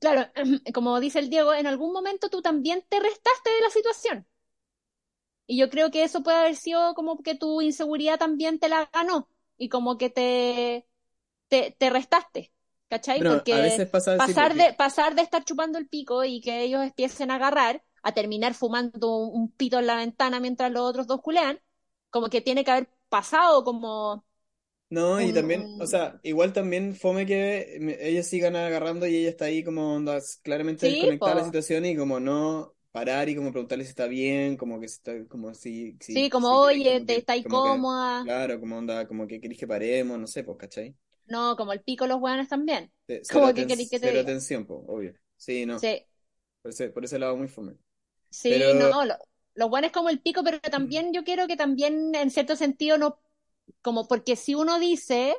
claro, *clears throat* como dice el Diego, en algún momento tú también te restaste de la situación. Y yo creo que eso puede haber sido como que tu inseguridad también te la ganó y como que te, te, te restaste, ¿cachai? Bueno, a Porque veces pasa así pasar de, pasar de estar chupando el pico y que ellos empiecen a agarrar a terminar fumando un, un pito en la ventana mientras los otros dos culean, como que tiene que haber pasado como no, y un, también, o sea, igual también fome que ellos sigan agarrando y ella está ahí como onda, claramente Sí, desconectada de la situación y como no parar y como preguntarle si está bien, como que si está, como si, Sí, si, como, si queréis oye, como te que, está como que, incómoda. claro, como onda, como que queréis que paremos, no sé, pues, ¿cachai? No, como el pico los hueones también. Cero, Como que queréis que te cero diga. obvio. Sí, no, Sí, por ese, por ese lado muy fome. sí, Pero, no, lo, como el pico, pero también yo quiero que también en cierto sentido no, como porque si uno dice,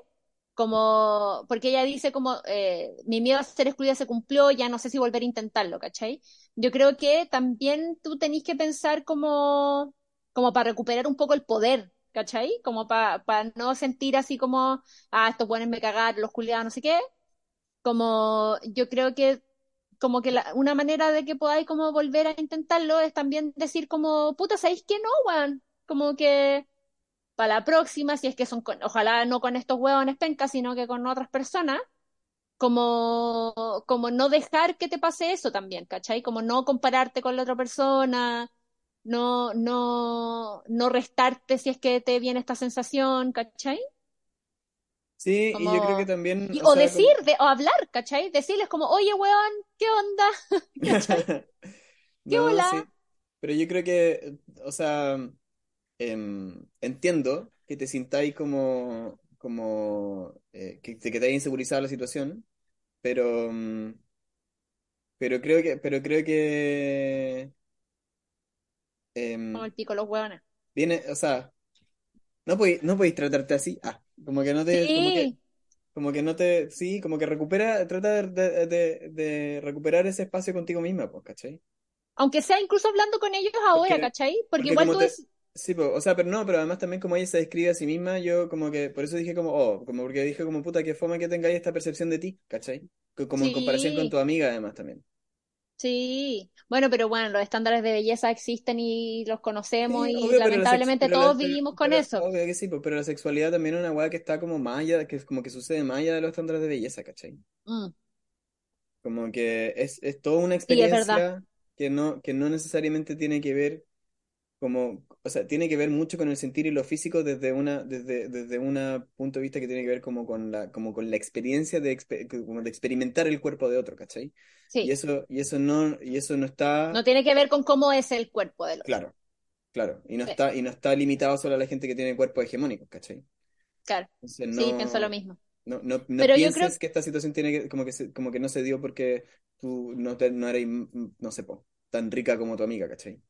como, porque ella dice como, eh, mi miedo a ser excluida se cumplió, ya no sé si volver a intentarlo, ¿cachai? Yo creo que también tú tenés que pensar como, como para recuperar un poco el poder, ¿cachai? Como para no sentir así como, ah, estos buenos me cagar, los culiados, no sé qué. Como yo creo que como que la- una manera de que podáis como volver a intentarlo es también decir como, puta, ¿sabéis que no, weón? Como que para la próxima, si es que son con, ojalá no con estos hueones pencas, sino que con otras personas, como, como no dejar que te pase eso también, ¿cachai? Como no compararte con la otra persona, no, no, no restarte si es que te viene esta sensación, ¿cachai? sí, y yo creo que también, y- o o sea, decir, como... de, o hablar, ¿cachai? Decirles como, oye, weón, ¿qué onda? *laughs* *laughs* ¿Qué No, hola? sí, pero yo creo que, o sea, em, entiendo que te sintáis como, como eh, que, te haya insegurizado la situación, pero, mm, pero creo que, pero creo que Como em, el pico los hueones. viene, o sea, no podéis, no podéis tratarte así, ah, como que no te, como que, Sí, como que no te, sí, como que recupera, trata de, de, de- recuperar ese espacio contigo misma, pues, ¿cachai? aunque sea incluso hablando con ellos ahora, Porque, ¿cachai? Porque porque igual como tú te, ves, sí, po, o sea, pero no, pero además también como ella se describe a sí misma, yo como que, por eso dije como, oh, como porque dije como puta, que fome que tengáis esta percepción de ti, ¿cachai? Co- Como en comparación con sí, tu amiga además también. Sí. Bueno, pero bueno, los estándares de belleza existen y los conocemos Sí, y obvio, lamentablemente pero todos pero, vivimos con pero- eso. obvio que sí, pero la sexualidad también es una weá que está como más allá, que es como que sucede más allá de los estándares de belleza, ¿cachai? Mm, Como que es, es toda una sí, experiencia que no, que no necesariamente tiene que ver como, o sea, tiene que ver mucho con el sentir y lo físico desde una, desde, desde un punto de vista que tiene que ver como con la, como con la experiencia de, como de experimentar el cuerpo de otro, ¿cachai? Y Sí. eso, y eso no, y eso no está, No tiene que ver con cómo es el cuerpo del otro. claro, claro, y no Sí, está, y no está limitado solo a la gente que tiene cuerpos hegemónicos, ¿cachai? claro. Entonces Sí, pienso lo no, mismo. no, no, no Pero yo creo, pienses que esta situación tiene que, como que se- como que no se dio porque tú no, te, no eras, mm, no sé, po, tan rica como tu amiga, ¿cachai?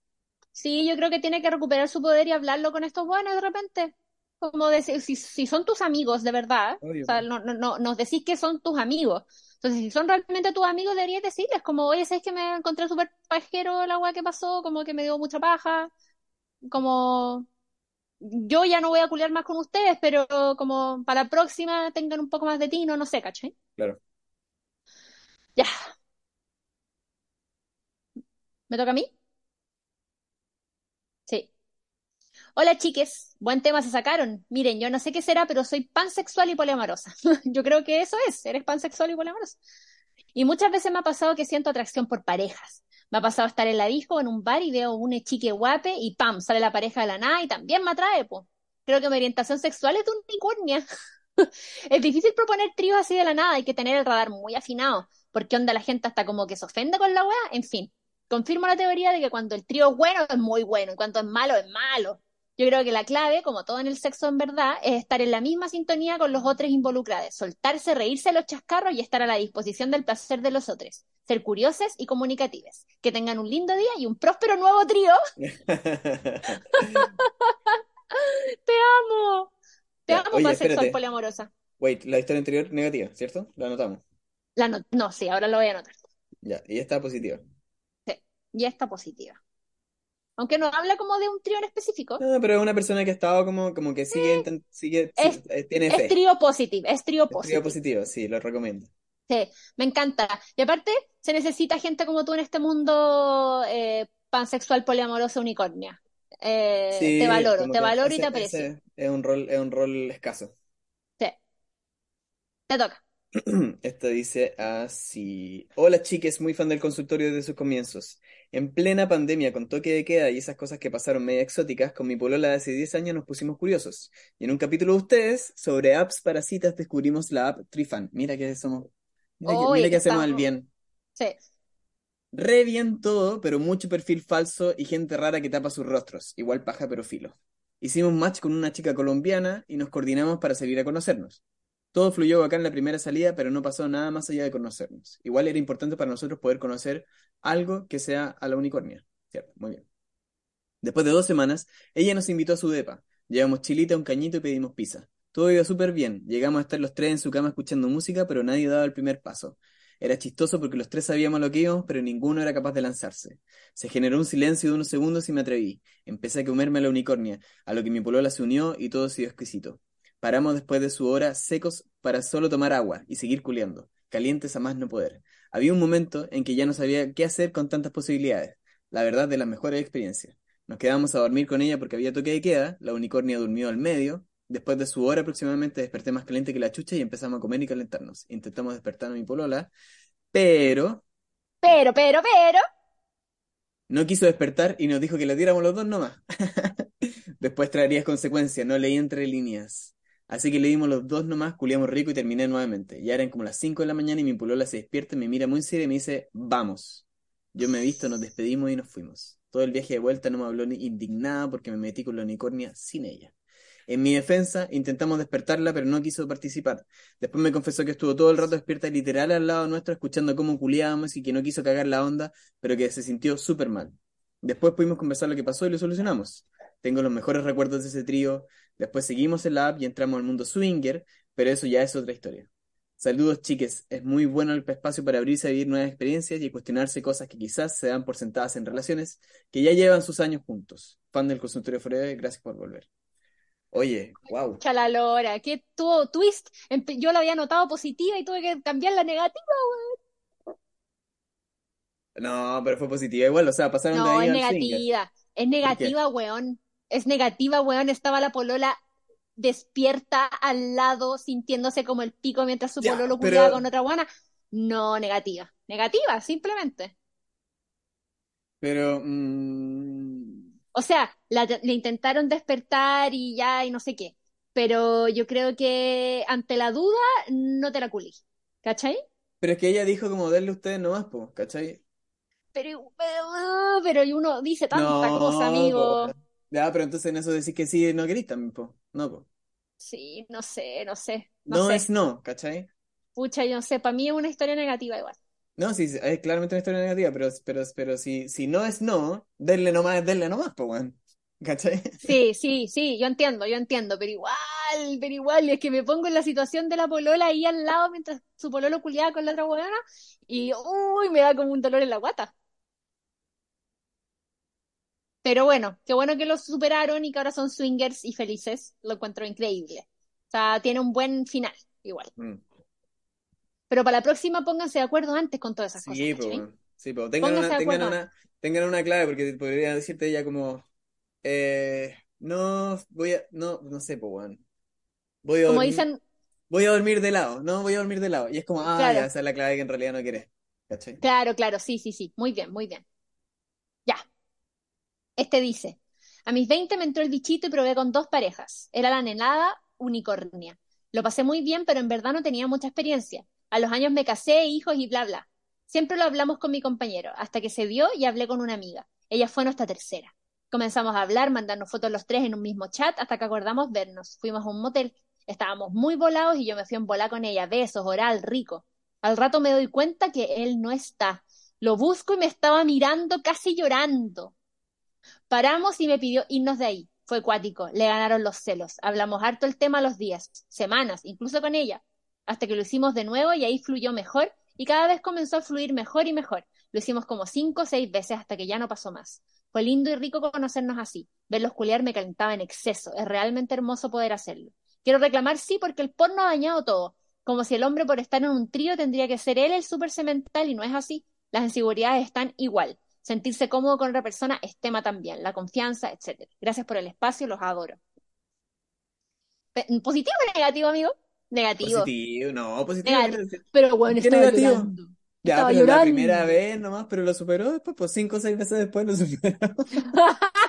Sí, yo creo que tiene que recuperar su poder y hablarlo con estos buenos de repente. Como decir, si, si son tus amigos de verdad, o sea, no, no, no, nos decís que son tus amigos. Entonces, si son realmente tus amigos, deberías decirles como, oye, ¿sabes que me encontré súper pajero la weá que pasó? Como que me dio mucha paja. Como, yo ya no voy a culiar más con ustedes, pero como para la próxima tengan un poco más de tino, no sé, ¿cachai? Claro. Ya, ¿me toca a mí? Sí. Hola chiques, buen tema se sacaron. Miren, yo no sé qué será, pero soy pansexual y poliamorosa. *laughs* yo creo que eso es, eres pansexual y poliamorosa. Y muchas veces me ha pasado que siento atracción por parejas. Me ha pasado estar en la disco en un bar y veo un chique guape y pam, sale la pareja de la nada y también me atrae, pues. Creo que mi orientación sexual es unicornia. *laughs* es difícil proponer tríos así de la nada, hay que tener el radar muy afinado, porque onda la gente hasta como que se ofende con la wea, en fin. Confirmo la teoría de que cuando el trío es bueno es muy bueno y cuando es malo es malo. Yo creo que la clave, como todo en el sexo en verdad, es estar en la misma sintonía con los otros involucrados, soltarse, reírse los chascarros y estar a la disposición del placer de los otros, ser curiosos y comunicativos. Que tengan un lindo día y un próspero nuevo trío. *laughs* Te amo. Te Ya, amo, espérate. poliamorosa. Wait, la historia anterior negativa, ¿cierto? La anotamos. La no, no, sí, ahora lo voy a anotar. Ya, y esta positiva. Sí, ya está positiva. Aunque no habla como de un trío en específico. No, pero es una persona que ha estado como, como que sigue, intent- sigue, sí, Es- eh, tiene Es trío positivo, es trío Es trío positivo. positivo, sí, lo recomiendo. Sí, me encanta. Y aparte, se necesita gente como tú en este mundo eh, pansexual poliamoroso unicornia. Eh, Sí, te valoro, te valoro y te aprecio. es un rol, es un rol escaso. Sí, te toca. *clears throat* Esto dice así. Hola chiques, muy fan del consultorio desde sus comienzos. En plena pandemia, con toque de queda y esas cosas que pasaron media exóticas, con mi polola de hace 10 años nos pusimos curiosos. Y en un capítulo de ustedes, sobre apps para citas, descubrimos la app Trifan. Mira que somos, mira que, Oye, mira que que hacemos estamos- bien. Sí, Re bien todo, pero mucho perfil falso y gente rara que tapa sus rostros. Igual paja, pero filo. Hicimos match con una chica colombiana y nos coordinamos para salir a conocernos. Todo fluyó acá en la primera salida, pero no pasó nada más allá de conocernos. Igual era importante para nosotros poder conocer algo que sea a la unicornia. Cierto, muy bien. Después de dos semanas, ella nos invitó a su depa. Llevamos chilita, un cañito y pedimos pizza. Todo iba súper bien. Llegamos a estar los tres en su cama escuchando música, pero nadie daba el primer paso. Era chistoso porque los tres sabíamos lo que íbamos, pero ninguno era capaz de lanzarse. Se generó un silencio de unos segundos y me atreví. Empecé a comerme a la unicornia, a lo que mi polola se unió y todo siguió exquisito. Paramos después de su hora secos para solo tomar agua y seguir culeando, calientes a más no poder. Había un momento en que ya no sabía qué hacer con tantas posibilidades. La verdad, de las mejores experiencias. Nos quedamos a dormir con ella porque había toque de queda, la unicornia durmió al medio. Después de su hora aproximadamente desperté más caliente que la chucha y empezamos a comer y calentarnos. Intentamos despertar a mi polola, pero pero, pero, pero. no quiso despertar y nos dijo que le diéramos los dos nomás. *laughs* Después traerías consecuencias, no leí entre líneas. Así que le dimos los dos nomás, culiamos rico y terminé nuevamente. Ya eran como las 5 de la mañana y mi polola se despierta, me mira muy seria y me dice, vamos. Yo me he visto, nos despedimos y nos fuimos. Todo el viaje de vuelta no me habló ni indignada porque me metí con la unicornia sin ella. En mi defensa, intentamos despertarla, pero no quiso participar. Después me confesó que estuvo todo el rato despierta literal al lado nuestro, escuchando cómo culiábamos y que no quiso cagar la onda, pero que se sintió súper mal. Después pudimos conversar lo que pasó y lo solucionamos. Tengo los mejores recuerdos de ese trío. Después seguimos en la app y entramos al mundo swinger, pero eso ya es otra historia. Saludos, chiques. Es muy bueno el espacio para abrirse a vivir nuevas experiencias y cuestionarse cosas que quizás se dan por sentadas en relaciones que ya llevan sus años juntos. Fan del consultorio Forever, gracias por volver. Oye, wow. Chala Lora, que tuvo twist. Yo la había notado positiva y tuve que cambiar la negativa. No, pero fue positiva igual, o sea, pasaron de No, ahí es al negativa. Es negativa, weón. Es negativa, weón. Estaba la polola despierta al lado, sintiéndose como el pico mientras su Ya, pololo pero- culiaba con otra guana. No, negativa. Negativa, simplemente. Pero, mm, O sea, la- le intentaron despertar y ya, y no sé qué. Pero yo creo que ante la duda, no te la culí. ¿Cachai? pero es que ella dijo como darle a ustedes nomás, po, ¿cachai? Pero, pero, pero y uno dice tanta No, cosa, amigo. po. Ya, pero entonces en eso decís que sí, no también, po. No, po. Sí, no sé, no sé, no No sé. es no, ¿cachai? Pucha, yo no sé, para mí es una historia negativa igual. No, sí, sí, es claramente una historia negativa, pero, pero, pero si, si no es no, denle nomás, denle nomás, po, weón. ¿Cachai? Sí, sí, sí, yo entiendo, yo entiendo, pero igual, pero igual, es que me pongo en la situación de la polola ahí al lado mientras su pololo culiaba con la otra huevona y uy, me da como un dolor en la guata. Pero bueno, qué bueno que lo superaron y que ahora son swingers y felices, lo encuentro increíble. O sea, tiene un buen final, igual. Mm. Pero para la próxima pónganse de acuerdo antes con todas esas Sí, cosas, po. Sí, po. Tengan una, tengan una, tengan una clave, porque podría decirte ella como, eh, no, voy a, no, no sé, pues, weón. Voy a Como dormir, dicen, voy a dormir de lado, no, voy a dormir de lado. Y es como, ah, ya, esa es la clave que en realidad no querés. ¿Cachai? claro, claro, sí, sí, sí, muy bien, muy bien. Este dice, a mis 20 me entró el bichito y probé con dos parejas. Era la nenada unicornia. Lo pasé muy bien, pero en verdad no tenía mucha experiencia. A los años me casé, hijos y bla, bla. Siempre lo hablamos con mi compañero, hasta que se dio y hablé con una amiga. Ella fue nuestra tercera. Comenzamos a hablar, mandarnos fotos los tres en un mismo chat, hasta que acordamos vernos. Fuimos a un motel. Estábamos muy volados y yo me fui en volar con ella, besos, oral, rico. Al rato me doy cuenta que él no está. Lo busco y me estaba mirando casi llorando. Paramos y me pidió irnos de ahí. Fue cuático, le ganaron los celos. Hablamos harto el tema los días, semanas, incluso con ella, hasta que lo hicimos de nuevo y ahí fluyó mejor y cada vez comenzó a fluir mejor y mejor. Lo hicimos como cinco o seis veces hasta que ya no pasó más. Fue lindo y rico conocernos así. Verlos culiar me calentaba en exceso. Es realmente hermoso poder hacerlo. Quiero reclamar sí porque el porno ha dañado todo. Como si el hombre por estar en un trío tendría que ser él el súper cemental y no es así. Las inseguridades están igual. Sentirse cómodo con otra persona es tema también. La confianza, etc. Gracias por el espacio, los adoro. ¿Positivo o negativo, amigo? Negativo. Positivo, no, positivo. Negativo. ¿qué Pero bueno, ¿Qué estaba negativo? llorando. Ya, Estaba pero la llorando. primera vez nomás, pero lo superó después, pues cinco o seis veces después lo superó. *laughs*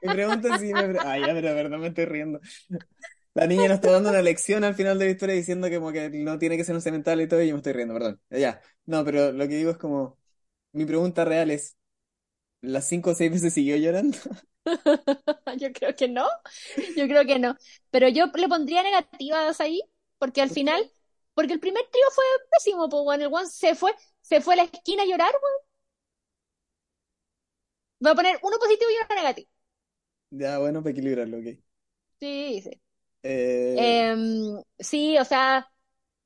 Me preguntan si me... Ah, ya, pero de verdad me estoy riendo. La niña nos está dando una lección al final de la historia diciendo que como que no tiene que ser un cemental y todo, y yo me estoy riendo, perdón. Ya, no, pero lo que digo es como, mi pregunta real es, ¿las cinco o seis veces siguió llorando? *laughs* Yo creo que no, yo creo que no. Pero yo le pondría negativas ahí, porque al final, porque el primer trío fue pésimo, pues bueno, el one se fue, se fue a la esquina a llorar, weón. Voy a poner uno positivo y uno negativo. Ya, bueno, para equilibrarlo, ok. Sí, sí. Eh, Em, sí, o sea,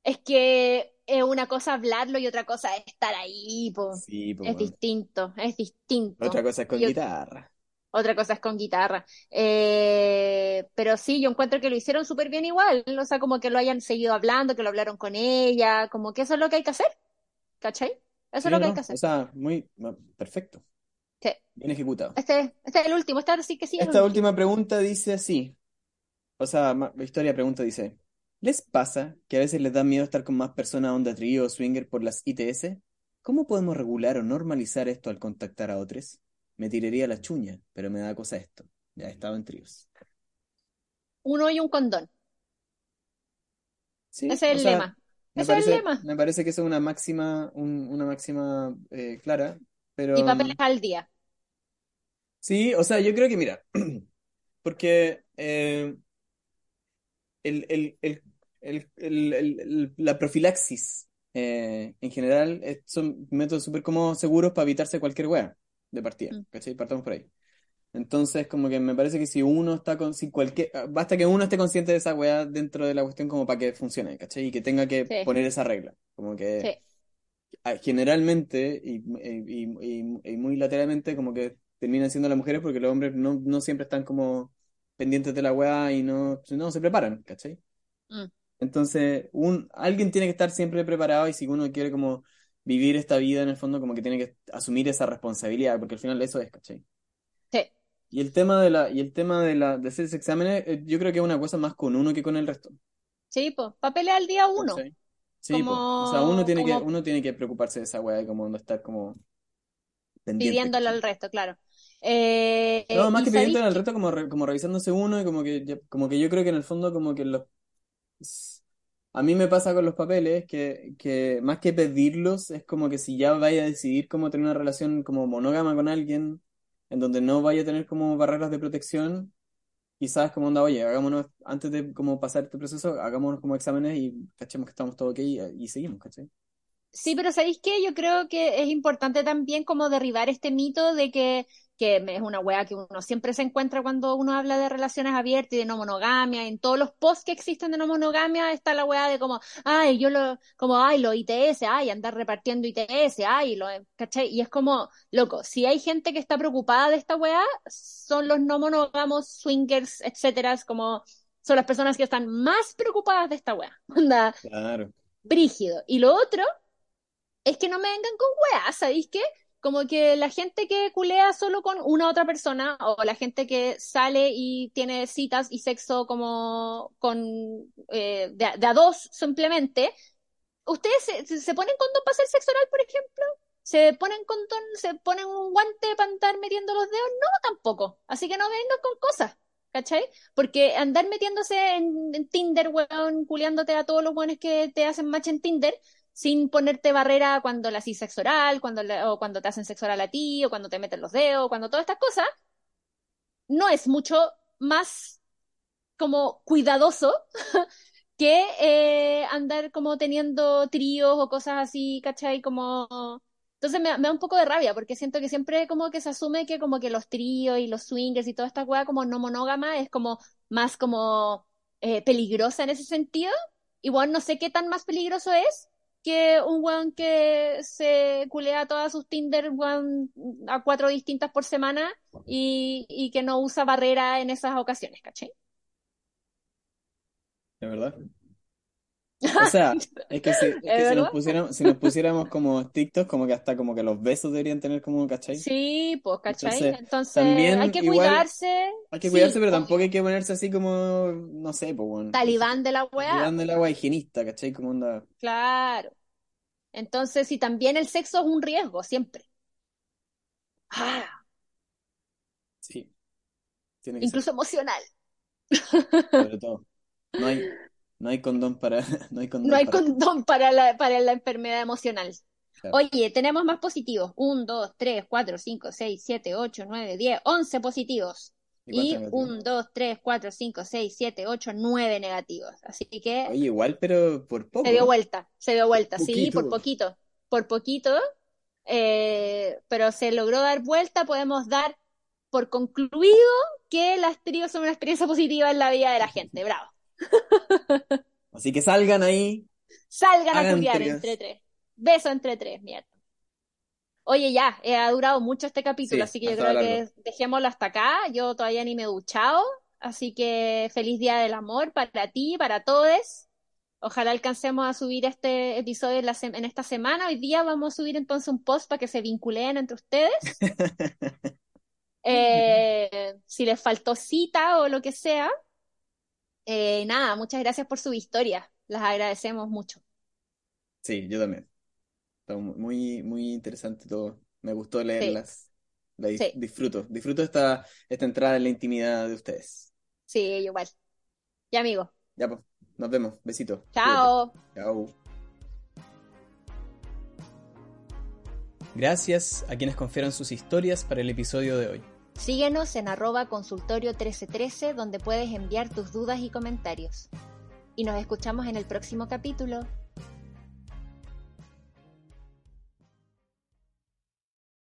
es que es una cosa hablarlo y otra cosa es estar ahí, sí, pues Es bueno. distinto, es Otra distinto. cosa es con yo- guitarra. Otra cosa es con guitarra. Eh, pero sí, yo encuentro que lo hicieron súper bien igual. O sea, como que lo hayan seguido hablando, que lo hablaron con ella, como que eso es lo que hay que hacer. ¿Cachai? Eso es lo que hay que O hacer. sea, muy perfecto, Sí. bien ejecutado. Este, este es el último, este sí que sí Esta última pregunta dice así, o sea, historia pregunta dice, ¿les pasa que a veces les da miedo estar con más personas onda trío o swinger por las ITS? ¿Cómo podemos regular o normalizar esto al contactar a otros? Me tiraría la chuña, pero me da cosa esto. Ya he estado en tríos. Uno y un condón. Sí, Ese es el sea, lema. me Ese es el parece, lema. me parece que eso es una máxima, un- una máxima eh, clara, Y pero papeles mm, al día. sí, o sea, yo creo que mira, *clears throat* porque eh, el, el, el, el- el- el- la profilaxis eh, en general eh, son métodos súper como seguros para evitarse cualquier wea de partida, Mm, ¿cachai? Partamos por ahí. Entonces, como que me parece que si uno está con, si cualquier, basta que uno esté consciente de esa wea dentro de la cuestión como para que funcione, ¿cachai? Y que tenga que Sí, poner esa regla. Como que sí. ah, generalmente y, y, y- y muy lateralmente como que terminan siendo las mujeres porque los hombres no, no siempre están como pendientes de la weá y no, no se preparan, ¿cachai? Mm, Entonces, un, alguien tiene que estar siempre preparado y si uno quiere como vivir esta vida en el fondo como que tiene que asumir esa responsabilidad, porque al final eso es, ¿cachai? sí. Y el tema de la, y el tema de la, de hacer ese exámenes, eh, yo creo que es una cosa más con uno que con el resto. Sí, pues, papeles al día uno. ¿cachai? Sí, pues. O sea, uno Como, tiene que, como uno tiene que preocuparse de esa weá y como no estar como pendiente, pidiéndole ¿cachai? al resto, claro. Eh, No, más y que pendiente al reto, como, re- como revisándose uno y como que, como que yo creo que en el fondo como que los... A mí me pasa con los papeles que, que más que pedirlos es como que si ya vaya a decidir cómo tener una relación como monógama con alguien, en donde no vaya a tener como barreras de protección, quizás como onda, oye, hagámonos, antes de como pasar este proceso, hagámonos como exámenes y cachemos que estamos todo ok y, seguimos, ¿cachai? Sí, pero ¿sabéis qué? Yo creo que es importante también como derribar este mito de que, que es una wea que uno siempre se encuentra cuando uno habla de relaciones abiertas y de no monogamia. En todos los posts que existen de no monogamia está la wea de como, ay, yo lo, como, ay, los ITS, ay, andar repartiendo ITS, ay, lo, ¿cachai? Y es como, loco, si hay gente que está preocupada de esta wea, son los no monógamos, swingers, etcétera, es como, son las personas que están más preocupadas de esta wea. *laughs* Onda, Claro. brígido. Y lo otro es que no me vengan con weas, ¿sabéis qué? Como que la gente que culea solo con una otra persona o la gente que sale y tiene citas y sexo como con eh, de, a- dos simplemente, ¿ustedes se, se ponen condón para hacer sexo oral, por ejemplo? ¿Se ponen condón, se ponen un guante para andar metiendo los dedos? No, tampoco. Así que no vengan con cosas, ¿cachai? Porque andar metiéndose en, en Tinder, weón, culeándote a todos los weones que te hacen match en Tinder, sin ponerte barrera cuando le haces sexo oral, cuando le- o cuando te hacen sexo oral a ti, o cuando te meten los dedos, cuando todas estas cosas, no es mucho más como cuidadoso *laughs* que eh, andar como teniendo tríos o cosas así, ¿cachai? Como... Entonces me, da un poco de rabia porque siento que siempre como que se asume que como que los tríos y los swingers y toda esta weá como no monógama es como más como eh, peligrosa en ese sentido. Igual no sé qué tan más peligroso es que un weón que se culea todas sus Tinder a cuatro distintas por semana y, y que no usa barrera en esas ocasiones, ¿cachai? ¿Es verdad? O sea, *laughs* es que si, es ¿Es que si nos pusiéramos, si nos pusiéramos como estrictos, como que hasta como que los besos deberían tener como, ¿cachai? Sí, pues, ¿cachai? Entonces, Entonces también hay que igual cuidarse. hay que Sí, cuidarse, pero tampoco hay que ponerse así como, no sé, pues bueno, Talibán de la weá, ayudando el pues, agua higienista, ¿cachai? Como onda, claro. Entonces, sí, también el sexo es un riesgo, siempre. Ah, sí, tiene que ser, incluso emocional. sobre todo. No hay, no hay condón para, *laughs* no hay No condón hay para, condón para la, para la enfermedad emocional. claro. Oye, tenemos más positivos. 1, 2, 3, 4, 5, 6, 7, 8, 9, 10, 11 positivos. ¿Y cuánto Y negativo? 1, 2, 3, 4, 5, 6, 7, 8, 9 negativos. Así que Oye, igual, pero por se dio poco, vuelta, se dio vuelta, sí, por poquito. poquito, por poquito, eh, pero se logró dar vuelta, podemos dar por concluido que las tríos son una experiencia positiva en la vida de la gente, bravo. *laughs* Así que salgan ahí, Salgan a culiar entre tres, beso entre tres, mierda. Oye, ya, eh, ha durado mucho este capítulo, Sí, así que yo creo que dejémoslo hasta acá, yo todavía ni me he duchado, así que feliz Día del Amor para ti, para todos. Ojalá alcancemos a subir este episodio en, la sem- en esta semana. Hoy día vamos a subir entonces un post para que se vinculen entre ustedes. *laughs* Eh, si les faltó cita o lo que sea. Eh, nada, muchas gracias por su historia. Las agradecemos mucho. Sí, yo también. Está muy, muy interesante todo. Me gustó Sí, leerlas. La dis- sí, disfruto. Disfruto esta, esta entrada en la intimidad de ustedes. sí, igual. Ya, amigo. Ya, pues, nos vemos. Besitos. Cuídate. Chao. Chao. Gracias a quienes confiaron sus historias para el episodio de hoy. Síguenos en arroba consultorio 1313 donde puedes enviar tus dudas y comentarios. Y nos escuchamos en el próximo capítulo.